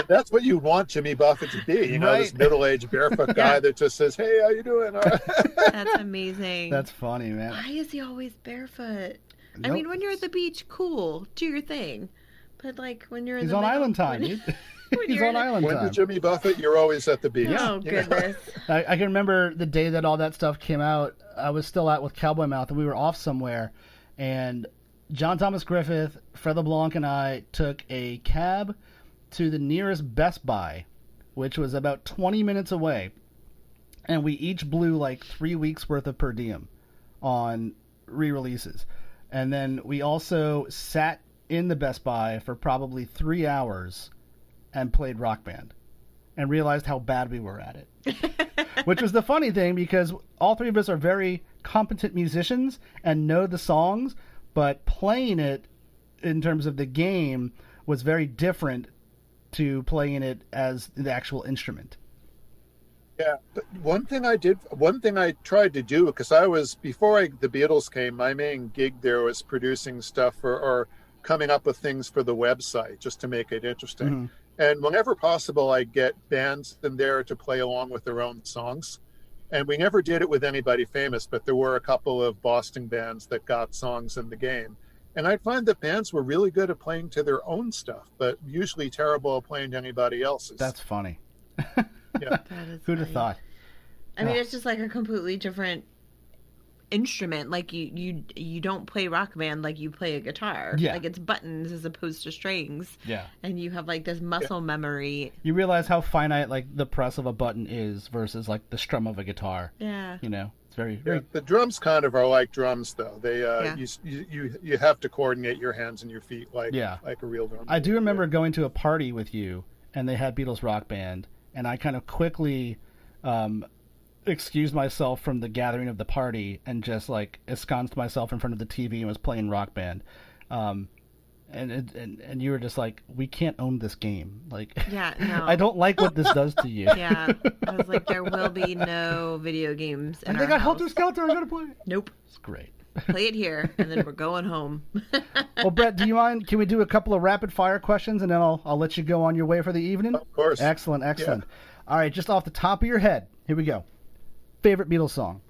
That's what you want Jimmy Buffett to be, you know, this middle aged barefoot guy that just says, Hey, how you doing? <laughs> That's amazing. That's funny, man. Why is he always barefoot? I mean, when you're at the beach, cool, do your thing. But like when you're in He's the on middle- island time, when- when <laughs> He's on a- island when time. you're Jimmy Buffett, you're always at the beach. Oh you goodness. <laughs> I, I can remember the day that all that stuff came out. I was still out with Cowboy Mouth, and we were off somewhere, and John Thomas Griffith, Fred LeBlanc, and I took a cab to the nearest Best Buy, which was about 20 minutes away, and we each blew like three weeks worth of per diem on re-releases, and then we also sat in the Best Buy for probably three hours and played Rock Band, and realized how bad we were at it. <laughs> Which was the funny thing because all three of us are very competent musicians and know the songs, but playing it in terms of the game was very different to playing it as the actual instrument. Yeah, but one thing I did, one thing I tried to do, because I was before I, the Beatles came, my main gig there was producing stuff for or coming up with things for the website just to make it interesting. Mhm. And whenever possible, I get bands in there to play along with their own songs. And we never did it with anybody famous, but there were a couple of Boston bands that got songs in the game. And I find that bands were really good at playing to their own stuff, but usually terrible at playing to anybody else's. That's funny. <laughs> yeah. That is Who'd have thought? I mean, Yeah. it's just like a completely different instrument. Like you, you, you don't play rock band like you play a guitar. Yeah. Like it's buttons as opposed to strings, Yeah. and you have like this muscle memory. You realize how finite like the press of a button is versus like the strum of a guitar. Yeah. You know, it's very Yeah, the drums kind of are like drums, though. They uh, Yeah. you, you you you have to coordinate your hands and your feet like Yeah. like a real drum. I do remember going to a party with you, and they had Beatles Rock Band, and I kind of quickly um, excused myself from the gathering of the party and just like ensconced myself in front of the TV and was playing Rock Band. Um, and, and and you were just like, we can't own this game. Like, Yeah, no. <laughs> I don't like what this does to you. <laughs> Yeah, I was like, there will be no video games. In And they our got. Helter Skelter. I gotta play. it. Nope. It's great. Play it here, and then we're going home. <laughs> Well, Brett, do you mind? Can we do a couple of rapid fire questions, and then I'll I'll let you go on your way for the evening. Of course. Excellent, excellent. All right, just off the top of your head, here we go. Favorite Beatles song?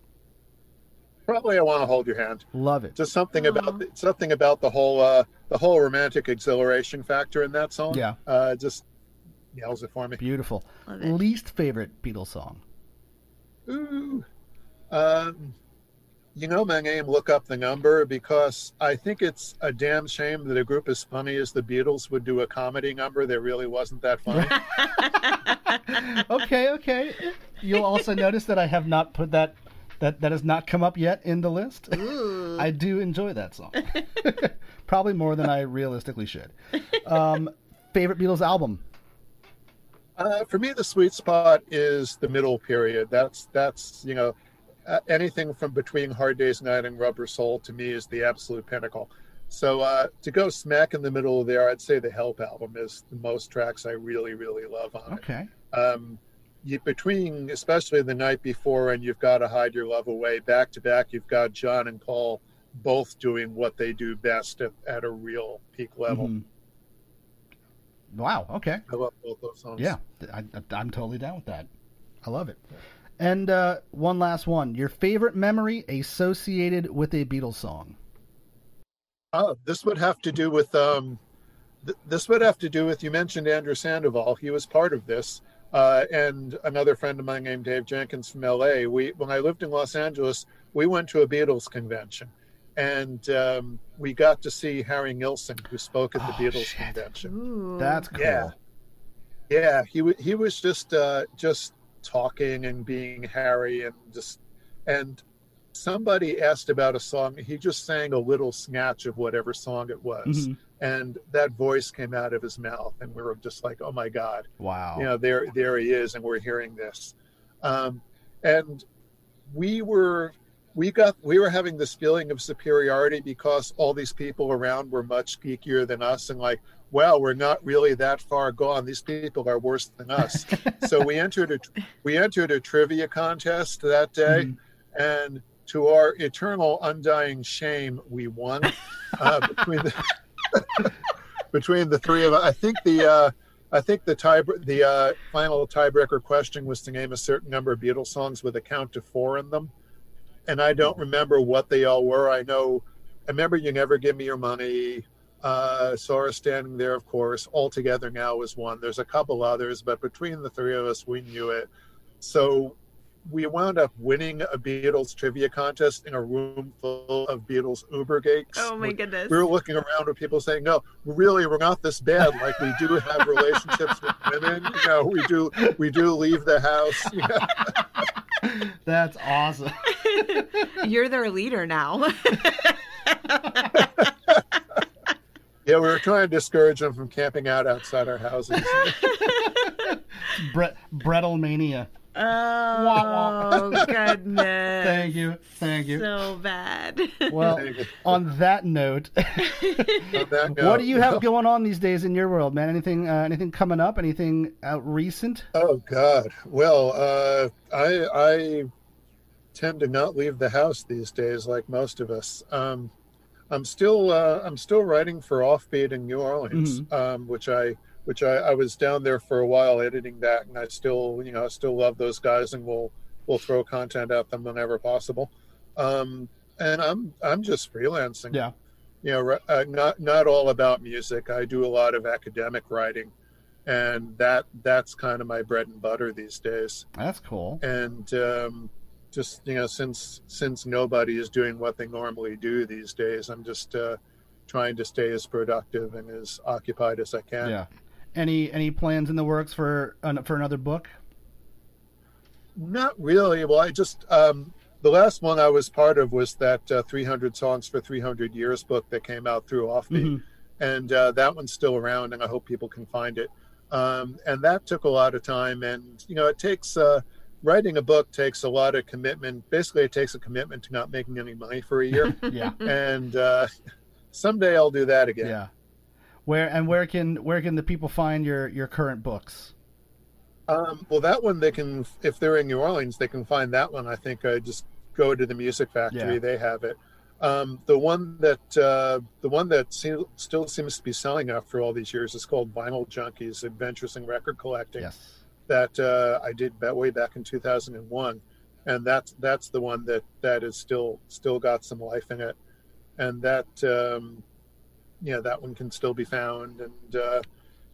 Probably I want to hold your hand. Love it. Just something about the, something about the whole uh, the whole romantic exhilaration factor in that song. Yeah. uh, just nails it for me. Beautiful. Love it. Least favorite Beatles song? Ooh. Um, you know my name, look up the number because I think it's a damn shame that a group as funny as the Beatles would do a comedy number that really wasn't that funny. <laughs> <laughs> okay, okay. You'll also notice that I have not put that that that has not come up yet in the list. Ooh. I do enjoy that song. <laughs> Probably more than I realistically should. Um, favorite Beatles album? Uh, for me, the sweet spot is the middle period. That's that's you know uh, anything from between Hard Day's Night and Rubber Soul to me is the absolute pinnacle. So uh, to go smack in the middle of there, I'd say the Help album is the most tracks I really really love on it. Okay. Um, you, between especially the night before and you've got to hide your love away back to back, you've got John and Paul both doing what they do best at, at a real peak level. Mhm. Wow. Okay. I love both those songs. Yeah, I, I'm totally down with that. I love it. And uh, one last one. Your favorite memory associated with a Beatles song? Oh, this would have to do with um, th- this would have to do with you mentioned Andrew Sandoval. He was part of this, uh, and another friend of mine named Dave Jenkins from L.A. We when I lived in Los Angeles, we went to a Beatles convention, and um, we got to see Harry Nilsson, who spoke at the Oh, Beatles shit. convention. Ooh. That's cool. Yeah. Yeah, he wa he was just uh, just talking and being Harry and just and somebody asked about a song. He just sang a little snatch of whatever song it was, Mhm. and that voice came out of his mouth, and we were just like, "Oh my god!" Wow. You know, there there he is, and we're hearing this, um, and we were we got we were having this feeling of superiority because all these people around were much geekier than us, and like, wow, we're not really that far gone. These people are worse than us. <laughs> so we entered a we entered a trivia contest that day, Mhm. and to our eternal undying shame, we won <laughs> uh, between the <laughs> between the three of us. I think the uh, I think the tie the uh, final tiebreaker question was to name a certain number of Beatles songs with a count to four in them, and I don't remember what they all were. I know I remember "You Never Give Me Your Money." Uh, Saw Her standing there, of course. All together now is one. There's a couple others, but between the three of us, we knew it. So we wound up winning a Beatles trivia contest in a room full of Beatles Uber geeks. Oh my goodness. We were looking around with people saying, "No, really, we're not this bad. Like we do have relationships with women. You know, we do we do leave the house. <laughs> You know? That's awesome. <laughs> You're their leader now. <laughs> Yeah, we were trying to discourage them from camping out outside our houses. <laughs> Bre- Brettlemania. oh <laughs> goodness. Thank you. Thank you. So bad. Well, on that note, <laughs> On that what do you have going on these days in your world, man? Anything uh, anything coming up? Anything uh, recent? Oh God. Well, uh, I I tend to not leave the house these days, like most of us. Um, I'm still uh, I'm still writing for Offbeat in New Orleans, um, which I which I, I was down there for a while editing that, and I still you know I still love those guys, and we'll we'll throw content at them whenever possible. Um, and I'm I'm just freelancing. Yeah. You know, uh, not not all about music. I do a lot of academic writing and that that's kind of my bread and butter these days That's cool. and um, just you know since since nobody is doing what they normally do these days i'm just uh, trying to stay as productive and as occupied as i can Yeah. Any any plans in the works for uh, for another book? not really well i just um, the last one i was part of was that uh, 300 songs for 300 years book that came out through offbeat Mhm. and uh, that one's still around and i hope people can find it um, and that took a lot of time and you know it takes uh, writing a book takes a lot of commitment basically it takes a commitment to not making any money for a year <laughs> Yeah. and uh, someday i'll do that again Yeah. Where and where can where can the people find your your current books? um, well that one they can if they're in new orleans they can find that one i think i just go to the music factory Yeah. they have it um, the one that uh, the one that se- still seems to be selling after all these years is called vinyl junkies adventures in record collecting Yes. That uh, I did that way back in 2001, and that's that's the one that that is still still got some life in it, and that um, yeah that one can still be found. And uh,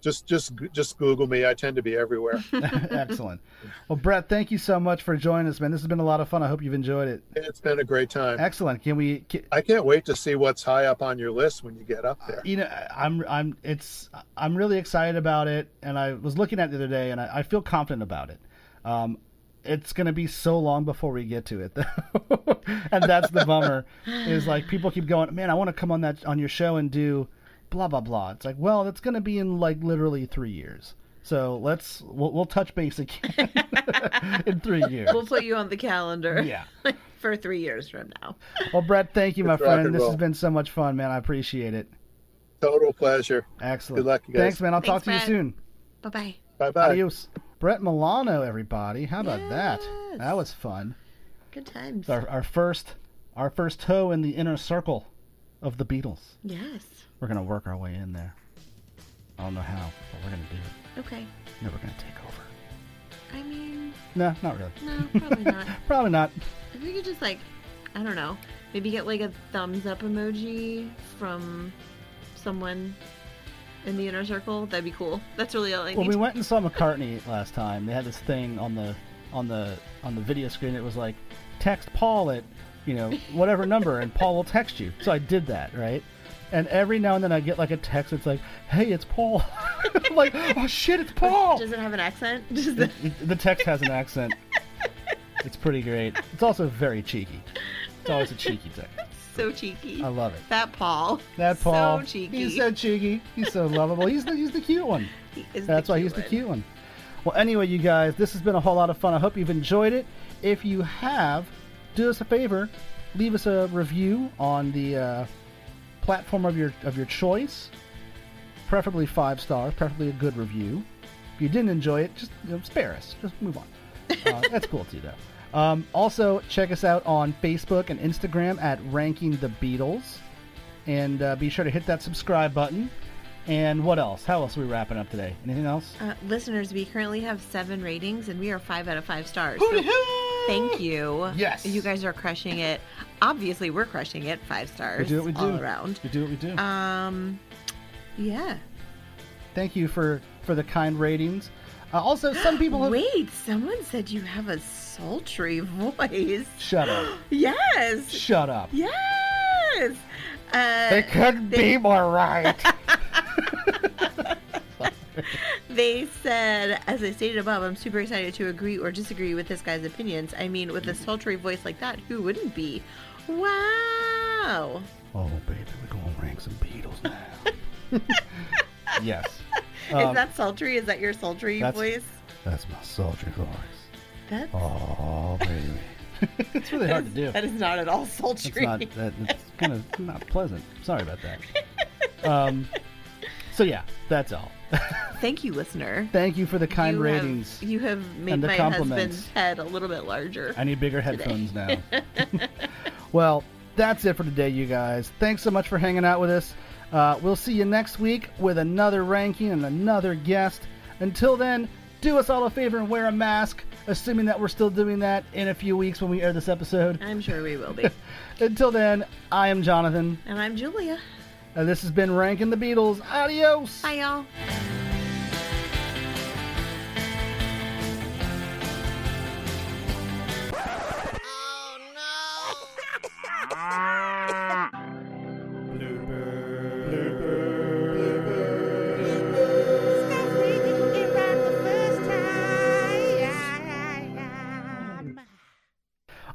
just just just Google me. I tend to be everywhere. <laughs> Excellent. Well, Brett, thank you so much for joining us, man. This has been a lot of fun. I hope you've enjoyed it. it's been a great time. Excellent. Can we? Can, I can't wait to see what's high up on your list when you get up there. you know, I'm I'm it's I'm really excited about it, and I was looking at it the other day, and I, I feel confident about it. Um, it's going to be so long before we get to it, though, <laughs> and that's the bummer. Is like people keep going, man, I want to come on that on your show and do blah blah blah. It's like, well, that's going to be in like literally three years. So let's we'll, we'll touch base again <laughs> in three years. we'll put you on the calendar. Yeah. <laughs> For three years from now. Well, Brett, thank you, my It's friend. and This has been so much fun, man. I appreciate it. Total pleasure. Excellent. Good luck, you guys. Thanks, man. I'll talk Thanks, to you soon. Bye bye. Bye bye. Adios. Brett Milano, everybody. How about that? That was fun. Good times. Our, our first, our first toe in the inner circle of the Beatles. Yes. We're gonna work our way in there. I don't know how, but we're gonna do it. Okay. No, we're gonna take over. I mean, No, not really. no, probably not. <laughs> Probably not. If we could just like, I don't know, maybe get like a thumbs up emoji from someone in the inner circle, that'd be cool. That's really all I Well, need. we went and saw <laughs> McCartney last time. They had this thing on the on the on the video screen. It was like, text Paul at, you know, whatever number, and Paul will text you. So I did that, right? And every now and then I get like a text. It's like, "Hey, it's Paul." <laughs> I'm like, "Oh shit, it's Paul." Does it have an accent? <laughs> The, the text has an accent. It's pretty great. It's also very cheeky. It's always a cheeky text. <laughs> so cheeky. I love it. that Paul. That Paul. So cheeky. He's so cheeky. He's so lovable. He's the he's the cute one. That's why he's the cute one. Well, anyway, you guys, this has been a whole lot of fun. I hope you've enjoyed it. If you have, do us a favor, leave us a review on the uh, platform of your of your choice, preferably five stars, preferably a good review. If you didn't enjoy it, just you know, spare us. Just move on. Uh, <laughs> that's cool too, though. Um, also, check us out on Facebook and Instagram at Ranking the Beatles, and uh, be sure to hit that subscribe button. And what else? How else are we wrapping up today? Anything else? Uh, listeners, we currently have seven ratings and we are five out of five stars. Hooty So hoo! Thank you. Yes. You guys are crushing it. Obviously, we're crushing it. Five stars. We do what we do. All around. We do what we do. Um, yeah. Thank you for for the kind ratings. Uh, also, some people have. Wait, someone said you have a sultry voice. Shut up. <gasps> Yes. Shut up. Yes. Uh, They couldn't be more right. <laughs> <laughs> <laughs> They said, as I stated above, I'm super excited to agree or disagree with this guy's opinions. I mean, with a sultry voice like that, who wouldn't be? Wow. oh, baby, we're going to rank some Beatles now. <laughs> yes. Is Um, that sultry? Is that your sultry that's- voice? That's my sultry voice. That's, Oh, baby. <laughs> it's really hard to do. that is not at all sultry. It's not. That, it's kind of not pleasant. Sorry about that. Um. So yeah, that's all. <laughs> Thank you, listener. Thank you for the kind you ratings. Have, you have made the my husband's head a little bit larger. I need bigger headphones now. <laughs> <laughs> well, that's it for today, you guys. Thanks so much for hanging out with us. Uh, we'll see you next week with another ranking and another guest. Until then, do us all a favor and wear a mask, assuming that we're still doing that in a few weeks when we air this episode. I'm sure we will be. Until then, I am Jonathan, and I'm Julia. And this has been Ranking the Beatles. Adios! Bye, y'all. <laughs>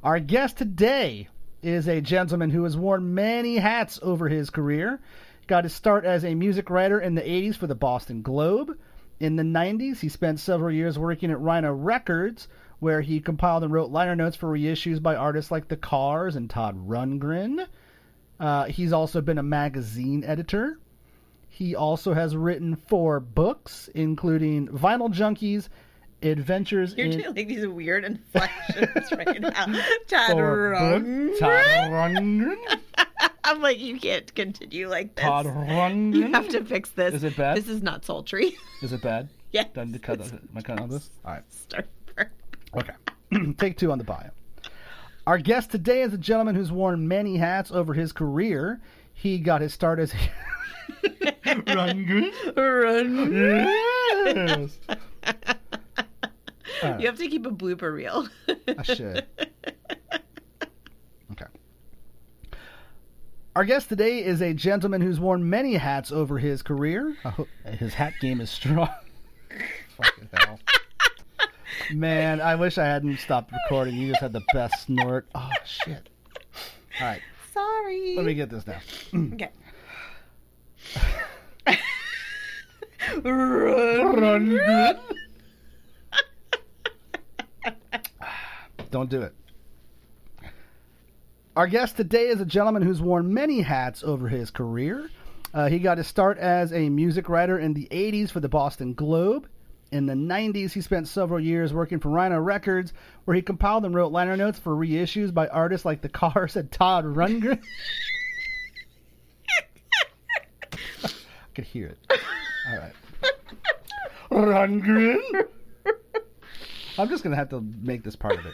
Our guest today is a gentleman who has worn many hats over his career. Got his start as a music writer in the 80s for the Boston Globe. In the 90s, he spent several years working at Rhino Records, where he compiled and wrote liner notes for reissues by artists like The Cars and Todd Rundgren. Uh, he's also been a magazine editor. He also has written four books, including Vinyl Junkies, Adventures You're in doing like these weird inflections right now. <laughs> Todd Rundgren. books. Todd Rundgren. I'm like, you can't continue like this. Todd Rundgren. You have to fix this. Is it bad? This is not sultry. <laughs> Is it bad? yes. Done to cut. Am I cutting all this? All right. Start. Okay. <clears throat> Take two on the bio. Our guest today is a gentleman who's worn many hats over his career. He got his start as <laughs> Rundgren. Run. Yes. Right. You have to keep a blooper reel. I should. <laughs> Okay. Our guest today is a gentleman who's worn many hats over his career. I hope his hat game is strong. Fucking hell. Man, I wish I hadn't stopped recording. You just had the best snort. Oh, shit. All right, Sorry. let me get this now. <clears throat> Okay. <laughs> Run. Run. <laughs> Don't do it. Our guest today is a gentleman who's worn many hats over his career. Uh, he got his start as a music writer in the 80s for the Boston Globe. In the 90s, he spent several years working for Rhino Records, where he compiled and wrote liner notes for reissues by artists like The Cars and Todd Rundgren. <laughs> I could hear it. All right. Rundgren. I'm just going to have to make this part of it.